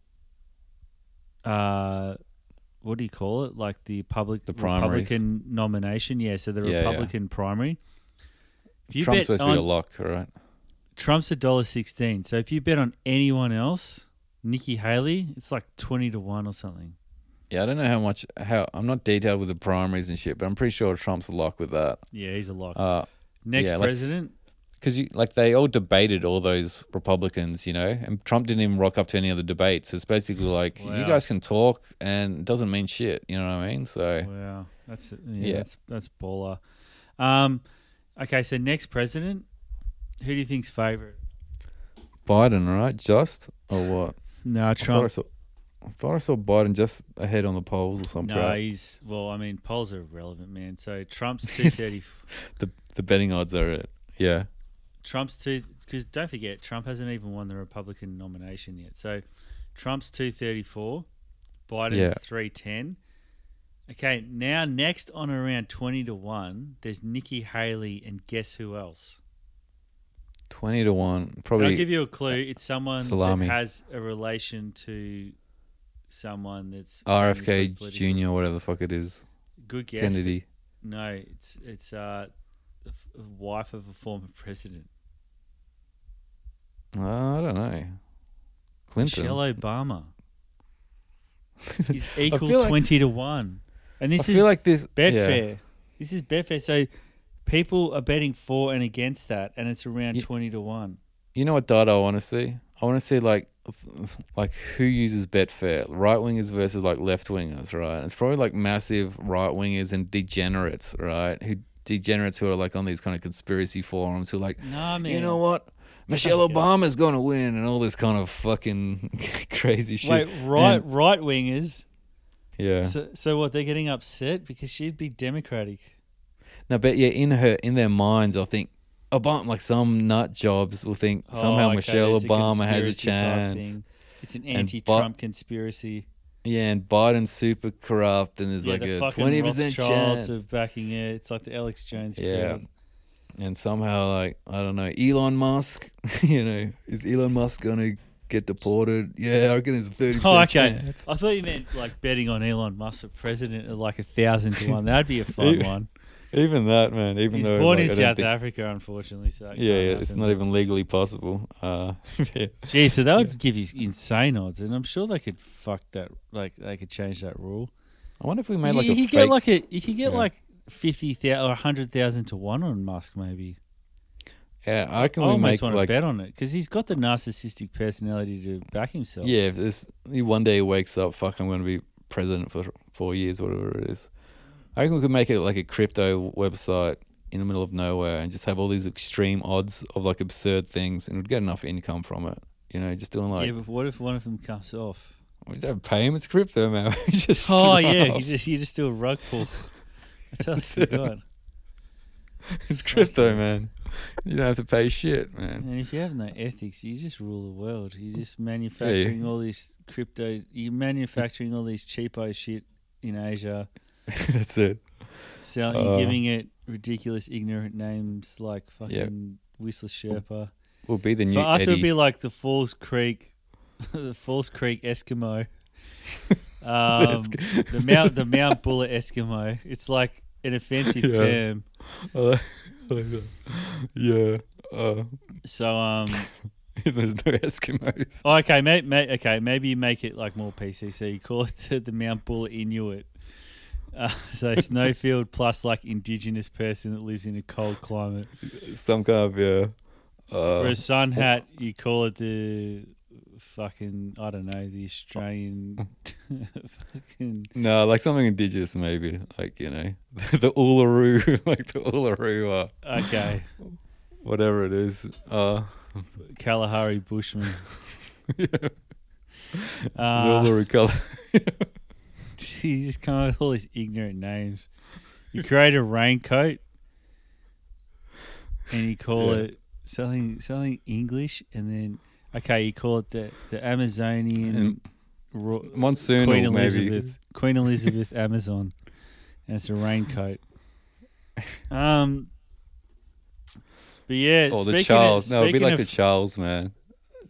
Uh, what do you call it? Like the public The primaries. Republican nomination. Yeah. So the Yeah, yeah. Republican primary. If you Trump's bet supposed on to be a lock, all right? Trump's a dollar sixteen. So if you bet on anyone else, Nikki Haley, it's like twenty to one or something. Yeah, I don't know how much how I'm not detailed with the primaries and shit, but I'm pretty sure Trump's a lock with that. Yeah, he's a lock. Uh, Next yeah, president? because you like they all debated all those Republicans, you know, and Trump didn't even rock up to any of the debates. It's basically like you guys can talk and it doesn't mean shit. You know what I mean? So Wow, that's yeah, Yeah. that's that's baller. Um, okay, so next president, who do you think's favorite? Biden, right? Just or what? No, I thought I Trump. saw, I thought I saw Biden just ahead on the polls or something. No, he's well. I mean, polls are relevant, man. So Trump's two thirty. the the betting odds are it. Yeah. Trump's two because don't forget Trump hasn't even won the Republican nomination yet. So Trump's two thirty four, Biden's Yeah. three ten. Okay, now next on around twenty to one, there's Nikki Haley and guess who else? Twenty to one. Probably I'll give you a clue. It's someone Salami. that has a relation to someone that's RFK. Jr. Whatever the fuck it is. Good guess. Kennedy. No, it's it's uh, the wife of a former president, Uh, I don't know. Clinton. Michelle Obama. He's equal feel like- twenty to one, and I this feel is like this. Betfair. Yeah. This is Betfair. So people are betting for and against that, and it's around Ye- twenty to one. You know what data I want to see? I want to see like like who uses Betfair, right wingers versus like left wingers, right? It's probably like massive right wingers and degenerates, right? Who degenerates who are like on these kind of conspiracy forums who are like, Nah, man. you know what? Michelle. Obama's gonna win and all this kind of fucking crazy shit. Wait, right, right wingers. Yeah. So, so what? They're getting upset because she'd be Democratic. No, but yeah, in her in their minds, I think Obama, like some nut jobs, will think oh, somehow Oh, okay, Michelle it's a Obama has a chance. It's an anti-Trump conspiracy. Yeah, and Biden's super corrupt, and there's yeah, like the a twenty percent chance. of backing it. It's like the Alex Jones. Yeah. crowd. And somehow, like I don't know, Elon Musk. You know, is Elon Musk gonna get deported? Yeah, I reckon there's a thirty Oh, okay. chance. I thought you meant like betting on Elon Musk for president at like a thousand to one. That'd be a fun Yeah. one. Even that, man. Even He's though, born like, in South think- Africa, unfortunately. So Yeah, yeah, it's not even legally possible. Uh, yeah. Gee, so that would give you insane odds, and I'm sure they could fuck that. Like they could change that rule. I wonder if we made you, like you a could fake. get like a you could get Yeah. like fifty thousand or hundred thousand to one on Musk, maybe. Yeah, I reckon I we almost make want to like bet on it because he's got the narcissistic personality to back himself. Yeah, if this he one day he wakes up, fuck, I'm going to be president for four years, whatever it is. I reckon we could make it like a crypto website in the middle of nowhere and just have all these extreme odds of like absurd things, and we'd get enough income from it. You know, just doing like yeah, but what if one of them comes off? we don't pay him. payments crypto, man. We just Oh yeah, you just you just do a rug pull. I totally forgot. it's crypto, man. You don't have to pay shit, man. And if you have no ethics, you just rule the world. You're just manufacturing all this crypto. You're manufacturing all these cheapo shit in Asia. That's it. Selling, Uh, giving it ridiculous, ignorant names like fucking Whistler Sherpa. We'll be the new For us, it Eddie. would be like the Falls Creek, the Falls Creek Eskimo, um, the Mount the Mount Buller Eskimo. It's like an offensive Yeah. term. I like- I like that. yeah. Uh, So um, there's no Eskimos. oh, okay, may, may, okay, maybe you make it like more PC. So you call it the, the Mount Buller Inuit. Uh, so snowfield plus like indigenous person that lives in a cold climate. Some kind of yeah. Uh, For a sun hat, you call it the fucking I don't know the Australian fucking no, like something indigenous, maybe. Like you know, the Uluru, like the Uluru, uh, okay whatever it is. Uh, Kalahari Bushman. yeah, the Uh, Uluru color. you just come up with all these ignorant names. You create a raincoat, and you call Yeah. it something something English, and then okay, you call it the the Amazonian And ro- Monsoon, Queen or maybe. Elizabeth Queen Elizabeth Amazon, and it's a raincoat. Um, but yeah, Or the Charles. Of, no, it'd be like of, the Charles, man.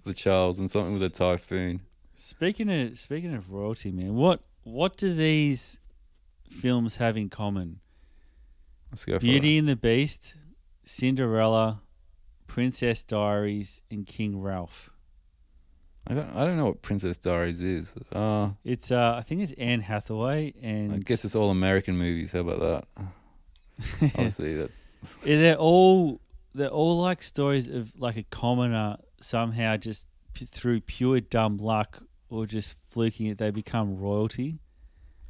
The Charles and something with a typhoon. Speaking of speaking of royalty, man, what what do these films have in common? Let's go for Beauty and the Beast, Cinderella, Princess Diaries, and King Ralph. I don't. I don't know what Princess Diaries is. Uh, It's uh, I think it's Anne Hathaway, and I guess it's all American movies. How about that? Obviously, that's Yeah, they're all they're all like stories of like a commoner somehow just p- through pure dumb luck or just fluking it they become royalty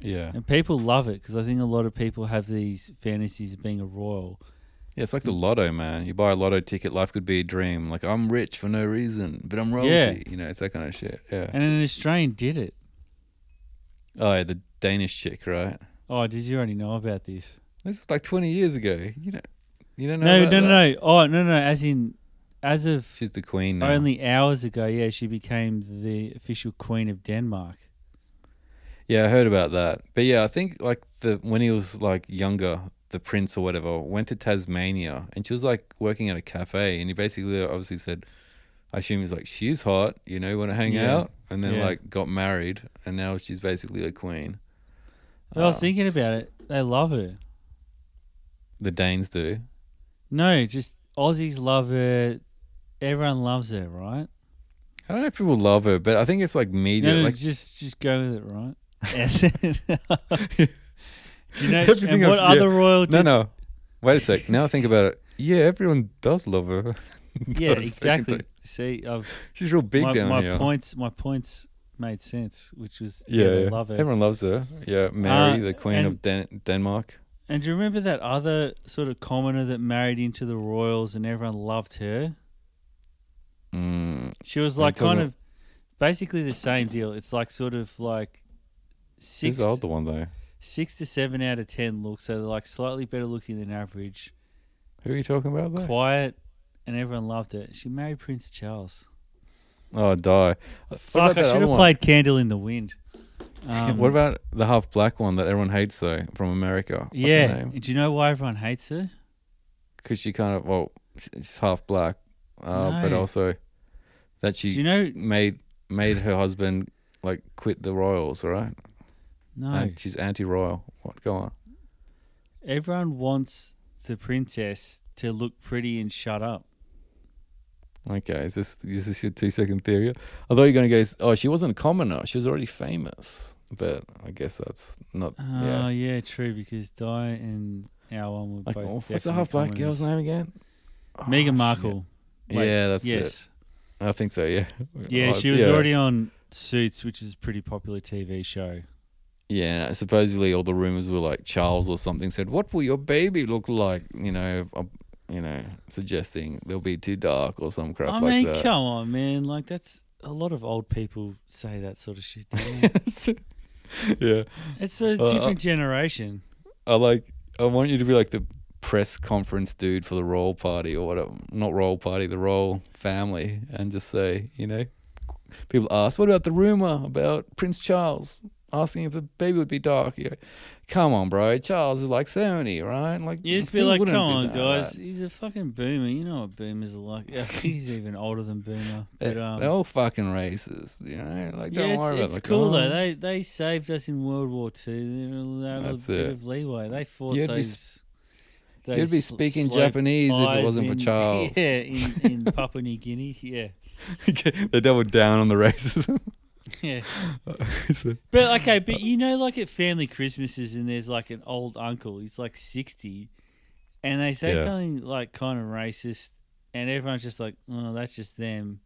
yeah. and people love it because I think a lot of people have these fantasies of being a royal. Yeah, it's like the mm. lotto, man. You buy a lotto ticket, life could be a dream. Like I'm rich for no reason, but I'm royalty. Yeah. You know, it's that kind of shit. Yeah. And an Australian did it. oh, yeah, the Danish chick, right? Oh, did you already know about this? This is like 20 years ago. You know, you don't know. No, no, no, no. Oh, no, no. As in, as of She's the queen now. only hours ago, yeah, she became the official queen of Denmark. Yeah, I heard about that. But yeah, I think like the when he was like younger, the prince or whatever went to Tasmania, and she was like working at a cafe, and he basically obviously said, I assume he's like she's hot, you know, want to hang Yeah. out, and then Yeah. like got married, and now she's basically a queen. I was Uh, thinking about it. They love her. the Danes do. No, just Aussies love her. Everyone loves her, right? I don't know if people love her, but I think it's like media. No, no, like just just go with it, right? You know? Everything and what else- yeah. other royal? No, no. Wait a sec. Now think about it. Yeah, everyone does love her. Yeah, I was thinking exactly. See, I've, She's real big my, down my here. points, my points made sense, which was Yeah, yeah, yeah. love her. everyone loves her. Yeah, Mary, Uh, the queen and- of Den- Denmark. And do you remember that other sort of commoner that married into the royals, and everyone loved her? Mm, She was like kind of basically the same deal. It's like sort of like she's six, the older one though. Six to seven out of ten look, so they're like slightly better looking than average. Who are you talking about though? Quiet, and everyone loved it. She married Prince Charles. Oh, Di. What Fuck, I should have played Candle in the Wind. Um, what about the half black one that everyone hates though from America? What's her yeah? name? Do you know why everyone hates her? Because she kind of well, she's half black, uh, but also that she Do you know? made made her husband like quit the royals, right? No, And she's anti-royal. What? Go on. everyone wants the princess to look pretty and shut up. Okay, is this is this your two second theory? I thought you were gonna go. Oh, she wasn't a commoner. She was already famous. But I guess that's not. Oh yeah. yeah. true. Because Di and our one were Like, both. oh, what's the half black girl's name again? Oh, Meghan. Markle. Wait, yeah, that's it. yes. I think so. Yeah. Yeah, Oh, she was yeah. already on Suits, which is a pretty popular TV show. Yeah, supposedly all the rumors were like Charles or something said, "What will your baby look like?" You know, uh, you know, suggesting they'll be too dark or some crap I like mean, that. come on, man. Like that's a lot of old people say that sort of shit. yeah, it's a Uh, different generation. I like. I want you to be like the press conference dude for the royal party or whatever. Not royal party, the royal family, and just say, you know, people ask, "What about the rumor about Prince Charles?" Asking if the baby would be dark. You go, come on, bro. Charles is like seventy, right? Like You just be like, come on, guys. that?" He's a fucking boomer. You know what boomers are like. Think he's even older than boomer. But They're, um, they're all fucking racist, you know. Like, don't yeah, worry it's, about it's like, cool though. They they saved us in World War Two. They're a That's bit it. of leeway. They fought You'd be those. You'd be speaking Japanese if it wasn't for Charles. Yeah, in, in Papua New Guinea. Yeah, they doubled down on the racism. yeah. So- But okay, but you know, like at family Christmases, and there's like an old uncle. He's like sixty, and they say Yeah. something like kind of racist, and everyone's just like, "Oh, that's just them."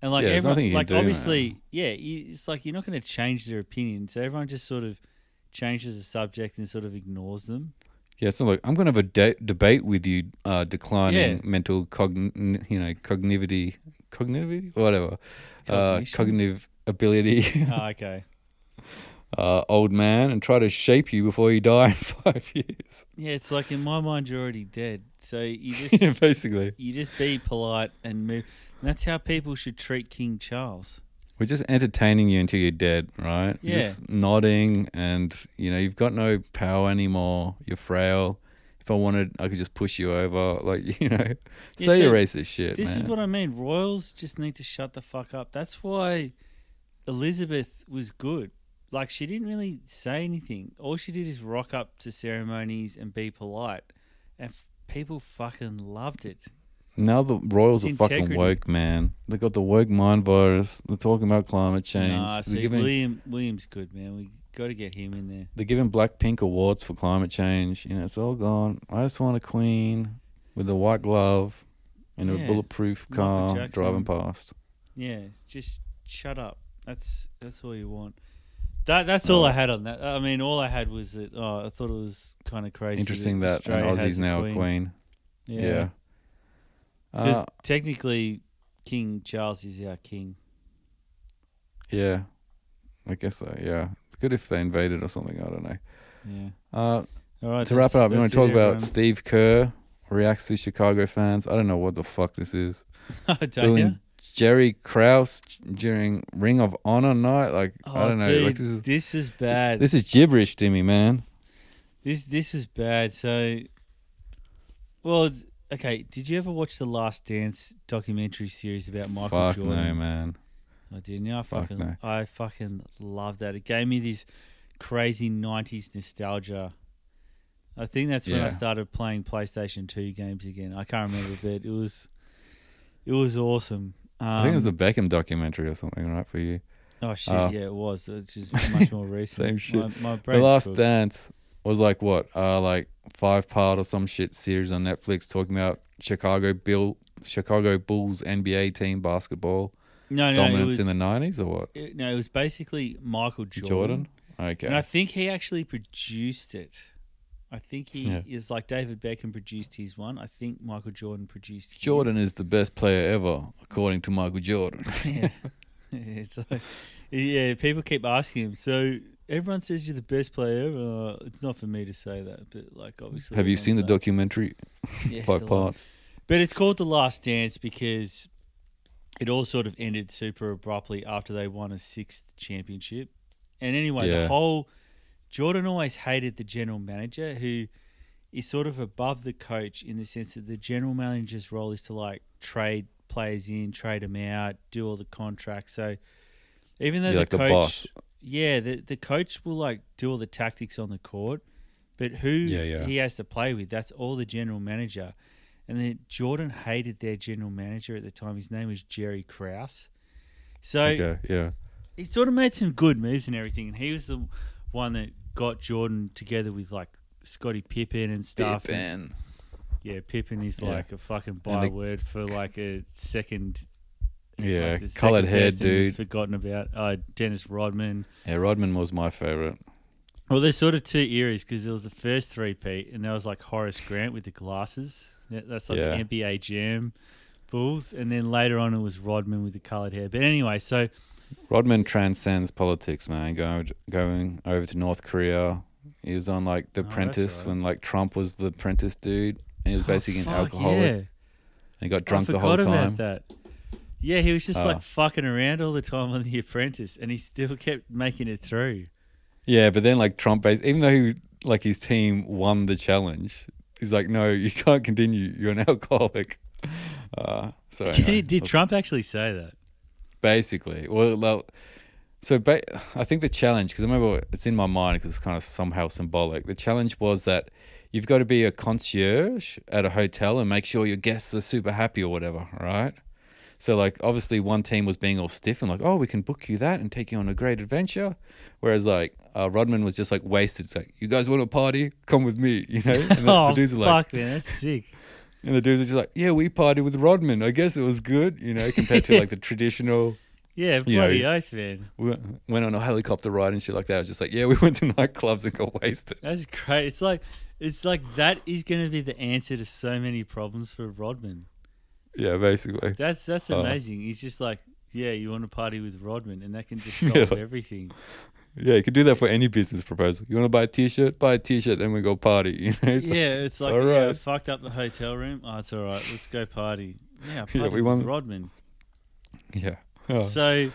And like Yeah, there's everyone, nothing you can like do, obviously, yeah, you, it's like you're not going to change their opinion, so everyone just sort of changes the subject and sort of ignores them. yeah, it's not like I'm going to have a de- debate with you, uh, declining Yeah. mental cogn, you know, cognitivity, cognitivity, whatever, uh, Cognition? cognitive ability, oh, okay, uh, old man, and try to shape you before you die in five years. yeah, it's like in my mind you're already dead, so you just yeah, basically, you just be polite and move. And that's how people should treat King Charles. we're just entertaining you until you're dead, right? Yeah. Just nodding, and you know you've got no power anymore. You're frail. If I wanted, I could just push you over. Like you know, Yeah, say so your racist shit, This man. is what I mean. Royals just need to shut the fuck up. That's why Elizabeth was good. Like she didn't really say anything. All she did is rock up to ceremonies and be polite, and f- people fucking loved it. now the Royals It's are fucking integrity. woke, man. They got the woke mind virus. They're talking about climate change. Nah, they're, see, giving, William William's good, man. We got to get him in there. they're giving Blackpink awards for climate change. You know, it's all gone. I just want a queen with a white glove in a bulletproof Michael car Jackson. driving past. Yeah, just shut up. That's that's all you want. That that's all I had on that. I mean, all I had was that. Oh, I thought it was kind of crazy. Interesting that an has Aussie's now a queen. Yeah, Yeah. because Uh, technically, King Charles is our king. yeah. I guess so, yeah. Good if they invaded or something. I don't know. Yeah. Uh, All right. to wrap it that's- up, you want that's to talk it, about. Steve Kerr reacts to Chicago fans. I don't know what the fuck this is. Don't Doing you? Jerry Krause during Ring of Honor night. Like Oh, I don't know. dude, like this is this is bad. this is gibberish to me, man. This this was bad. So, well, okay. Did you ever watch the Last Dance documentary series about Michael Fuck Jordan? no, man. I didn't. I Fuck fucking, no. I fucking love that. It gave me this crazy '90s nostalgia. I think that's when I started playing PlayStation Two games again. I can't remember, but it was, it was awesome. Um, I think it was a Beckham documentary or something, right? For you, oh shit, uh, yeah, it was. It's just much more recent. Same shit. My, my The Last cooked. Dance was like what, uh, like five part or some shit series on Netflix talking about Chicago Bill, Chicago Bulls NBA team basketball No, no, it dominance was, in the nineties or what? it- no, it was basically Michael Jordan. Jordan. Okay. And I think he actually produced it. I think he Yeah. is like David Beckham produced his one. I think Michael Jordan produced his. Jordan is the best player ever, according to Michael Jordan. yeah. it's like, yeah, people keep asking him. So everyone says you're the best player ever. Uh, it's not for me to say that, but like obviously. Have you seen the documentary? Yeah, Five parts. But it's called The Last Dance because it all sort of ended super abruptly after they won a sixth championship. And anyway, Yeah. the whole Jordan always hated the general manager who is sort of above the coach in the sense that the general manager's role is to like trade players in, trade them out, do all the contracts. So even though Yeah, the like coach, boss. yeah, the the coach will like do all the tactics on the court, but who Yeah, yeah. he has to play with, that's all the general manager. And then Jordan hated their general manager at the time. His name was Jerry Krause. So Okay, yeah. he sort of made some good moves and everything. And he was the one that got Jordan together with like Scottie Pippen and stuff. And, Pippen. yeah, Pippen is Yeah. like a fucking And the- byword for like a second. Yeah, like coloured second hair person who's dude. Forgotten about. Uh, Dennis Rodman. Yeah, Rodman was my favorite. Well, there's sort of two eras because there was the first three-peat, and there was like Horace Grant with the glasses. That's like Yeah. the NBA Jam Bulls, and then later on it was Rodman with the coloured hair. But anyway, so Rodman transcends politics, man. Going going over to North Korea. He was on like The Oh, Apprentice right. when like Trump was the Apprentice dude. And he was basically oh, an alcoholic. Yeah. And he got drunk the whole time. about that. Yeah, he was just Oh. like fucking around all the time on The Apprentice, and he still kept making it through. Yeah, but then like Trump, bas even though he, like his team won the challenge, he's like, no, you can't continue. You're an alcoholic. Uh, so Did, anyway, did Trump actually say that? Basically? Well, well, so ba- I think the challenge, because I remember it's in my mind because it's kind of somehow symbolic. The challenge was that you've got to be a concierge at a hotel and make sure your guests are super happy or whatever, right? So like obviously one team was being all stiff and like, oh, we can book you that and take you on a great adventure, whereas like uh, Rodman was just like wasted. It's like, you guys want to party? Come with me, you know? And oh, the dudes are like, fuck, man, that's sick. And the dudes are just like, yeah, we partied with Rodman. I guess it was good, you know, compared to like the traditional. Yeah, You know, bloody oath, man. We went on a helicopter ride and shit like that. I was just like, yeah, we went to nightclubs and got wasted. That's great. It's like it's like that is going to be the answer to so many problems for Rodman. Yeah, basically. That's that's Oh. amazing. He's just like, yeah, you want to party with Rodman, and that can just Yeah. solve everything. Yeah, you could do that for any business proposal. You want to buy a t-shirt? Buy a t-shirt, then we go party. You know, it's like- yeah, it's like all yeah, I fucked up the hotel room. Oh, it's all right. Let's go party. Yeah, Yeah, we won- Rodman. yeah. Oh. So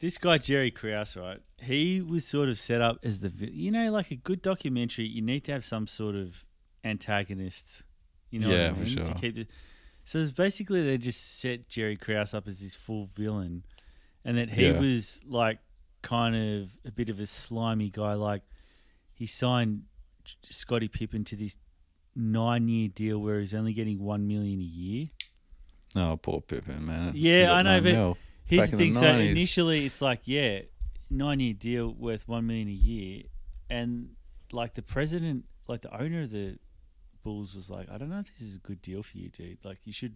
this guy Jerry Krause, right? He was sort of set up as the you know, like a good documentary. You need to have some sort of antagonist. You know Yeah, I for mean? To sure. keep it. So it's basically they just set Jerry Krause up as this full villain, and that he Yeah. was like kind of a bit of a slimy guy. Like he signed Scottie Pippen to this nine-year deal where he's only getting one million a year. Oh, poor Pippen, man. Yeah, I know, but- mil. Here's Back the in the thing. so initially, it's like, yeah, nine year deal worth one million a year, and like the president, like the owner of the Bulls, was like, I don't know if this is a good deal for you, dude. Like, you should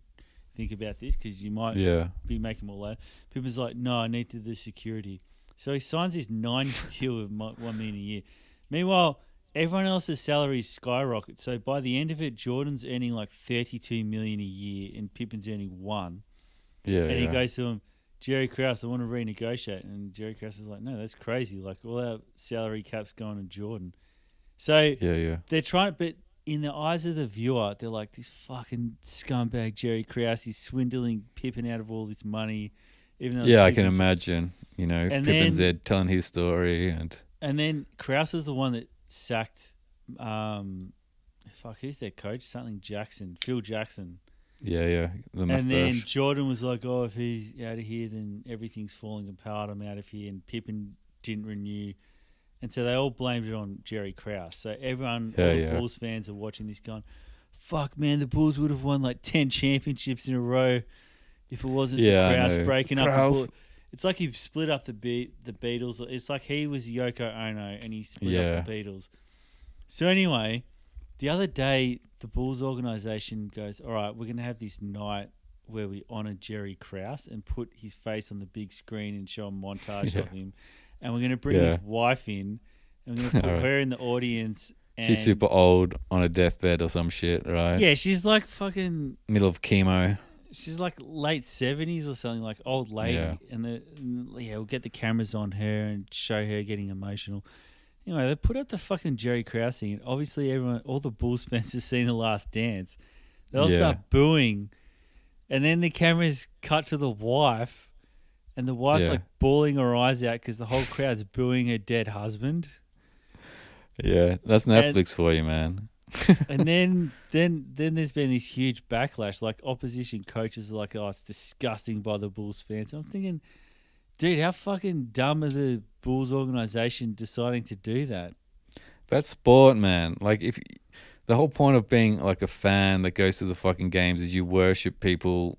think about this because you might yeah, be making more later. People's like, no, I need to do the security. So he signs this nine deal of mo- one million a year. Meanwhile, everyone else's salaries skyrocket. So by the end of it, Jordan's earning like thirty-two million a year, and Pippen's earning one. yeah, And he goes to him, Jerry Krause, I want to renegotiate. And Jerry Krause is like, no, that's crazy. Like all our salary caps going to Jordan. So yeah, yeah. they're trying, but in the eyes of the viewer, they're like, this fucking scumbag Jerry Krause, he's swindling Pippen out of all this money. Even though Yeah, I can imagine. You know, And Pippen's then- there telling his story, and And then Krause is the one that sacked, um, fuck, who's their coach? Something Jackson, Phil Jackson. yeah, yeah, the And then. Jordan was like, "Oh, if he's out of here, then everything's falling apart. I'm out of here." And Pippen didn't renew, and so they all blamed it on Jerry Krause. So everyone, Yeah, all the yeah. Bulls fans, are watching this, going, "Fuck, man, the Bulls would have won like ten championships in a row if it wasn't Yeah, I for Krause know. breaking up the Krause. Bull- It's like he split up the Be- the Beatles. It's like he was Yoko Ono and he split Yeah. up the Beatles. So anyway, the other day the Bulls organization goes, "All right, we're going to have this night where we honor Jerry Krause and put his face on the big screen and show a montage Yeah. of him, and we're going to bring Yeah. his wife in and we're going to put Alright. her in the audience." And She's super old on a deathbed or some shit, right? Yeah, she's like fucking. Middle of chemo. She's like late seventies or something, like old lady, Yeah. and the and, yeah, we'll get the cameras on her and show her getting emotional. Anyway, they put up the fucking Jerry Krause thing, and obviously everyone, all the Bulls fans have seen the Last Dance. They all Yeah. start booing, and then the cameras cut to the wife, and the wife's Yeah. like bawling her eyes out because the whole crowd's booing her dead husband. Yeah, that's Netflix for you, man. and then then then there's been this huge backlash. Like opposition coaches are like, "Oh, it's disgusting by the Bulls fans." I'm thinking, dude, how fucking dumb are the Bulls organization deciding to do that? That's sport, man. Like if the whole point of being like a fan that goes to the fucking games is you worship people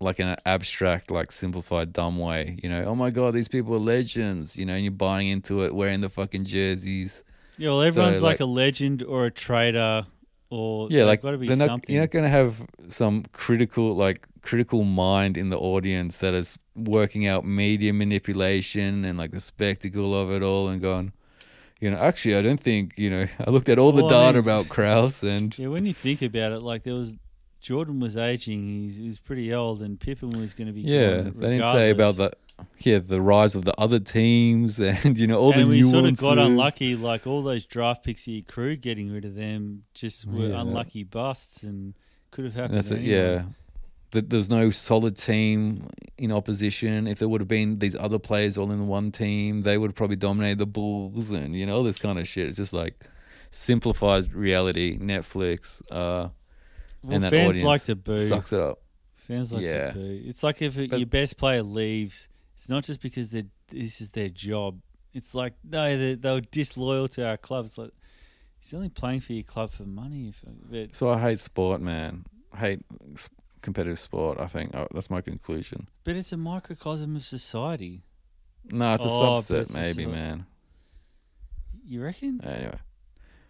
like in an abstract, like simplified, dumb way. You know, oh my god, these people are legends. You know, and you're buying into it, wearing the fucking jerseys. Yeah, well, everyone's So, like, like- a legend or a traitor, or Yeah, like got to be they're not, you're not going to have some critical, like critical mind in the audience that is working out media manipulation and like the spectacle of it all, and going. You know, actually, I don't think you know. I looked at all the Well, I data mean- about Krause, and yeah, when you think about it, like there was Jordan was aging; he's he was pretty old, and Pippen was going to be Yeah, they didn't say about the yeah the rise of the other teams and you know all and the we nuances. sort of got unlucky. Like all those draft picks he crew getting rid of them just were Yeah. unlucky busts, and could have happened. That's it. anyway. Yeah, that there's no solid team in opposition. If there would have been these other players all in one team, they would have probably dominated the Bulls and you know all this kind of shit. It's just like simplifies reality. Netflix uh, Well, and that fans audience like to boo. sucks it up. Fans like Yeah. to boo. It's like if But- your best player leaves, it's not just because they this is their job. It's like no, they they were disloyal to our club. It's like he's only playing for your club for money. If, but So I hate sport, man. I hate s- competitive sport. I think uh, that's my conclusion. but it's a microcosm of society. No, it's a Oh, but subset, it's a maybe, man. You reckon? Anyway, You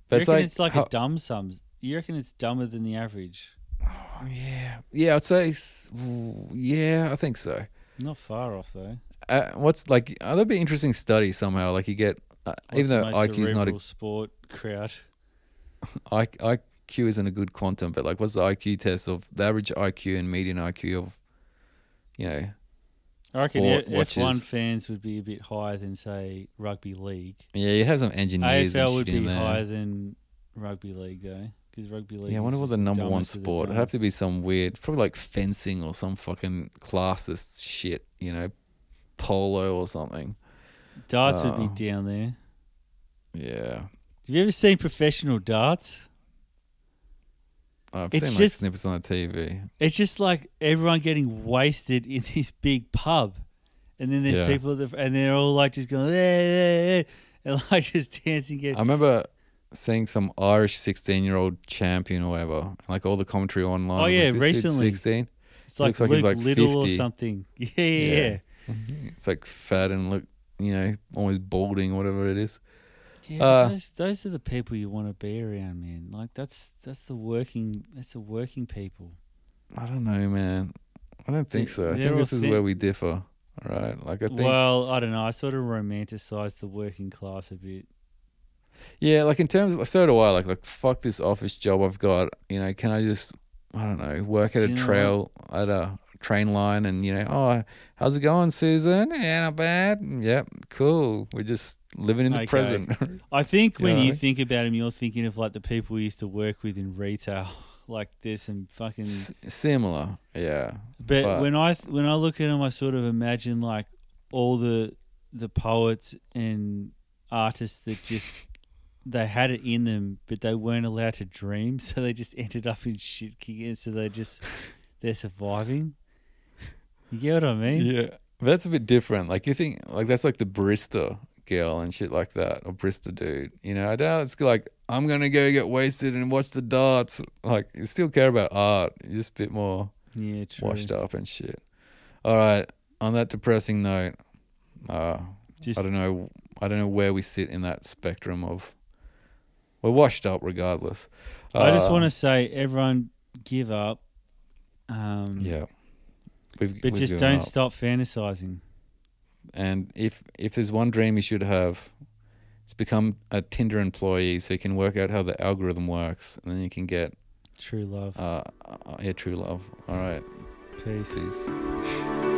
but reckon it's like, it's like how- a dumb sum? You reckon it's dumber than the average? Oh, yeah, yeah. I'd say, s- ooh, yeah, I think so. Not far off though. Uh, what's like? Uh, that'd be an interesting study somehow. Like you get, uh, even though IQ is not a sport crowd. I, IQ isn't a good quantum, but like, what's the IQ test of the average IQ and median IQ of, you know, I reckon F one fans would be a bit higher than say rugby league. Yeah, you have some engineers AFL would be higher than rugby league though, because rugby league. Yeah, I wonder what the number one dumbest of the sport. It'd have to be some weird, probably like fencing or some fucking classist shit. You know, polo or something. Darts would Oh. be uh, down there. Yeah, Have you ever seen professional darts? I've It's seen like just- snippets on the TV. It's just like everyone getting wasted in this big pub, and then there's Yeah. people that, and they're all like just going, hey, hey, hey, and like just dancing. Get, I remember seeing some Irish sixteen-year-old champion or whatever, like all the commentary online. Oh, yeah, like, recently. sixteen. It's like looks like Luke like Little or something. Yeah, yeah, yeah. Yeah. It's like fat and look, you know, almost balding, whatever it is. Yeah, Uh, those those are the people you want to be around, man. Like that's that's the working that's the working people. I don't know, man. I don't think so. I they're think this is where we differ. All right. Like I think Well, I don't know. I sort of romanticize the working class a bit. Yeah, like in terms of so do I. Like like fuck this office job I've got. You know, can I just I don't know work at Do a trail at a train line and you know oh how's it going Susan? Yeah, not bad. Yep, cool. We're just living in the Okay. present. I think You when know? you think about him, you're thinking of like the people we used to work with in retail. Like there's some fucking. S- similar. Yeah. But, but- when I th- when I look at him, I sort of imagine like all the the poets and artists that just they had it in them, but they weren't allowed to dream, so they just ended up in shit kicking. So they just they're surviving. You get what I mean? Yeah. That's a bit different. Like you think like that's like the barista girl and shit like that, or barista dude. You know, I doubt it's like I'm gonna go get wasted and watch the darts. Like you still care about art. You're just a bit more Yeah, true. washed up and shit. All right. On that depressing note, uh, Just I don't know. I don't know where we sit in that spectrum of. We're washed up regardless. I just Uh, want to say, everyone, give up. Um, Yeah. We've, but we've just don't up. stop fantasizing. And if if there's one dream you should have, it's become a Tinder employee so you can work out how the algorithm works, and then you can get True love. uh, uh yeah true love. All right. Peace. Peace.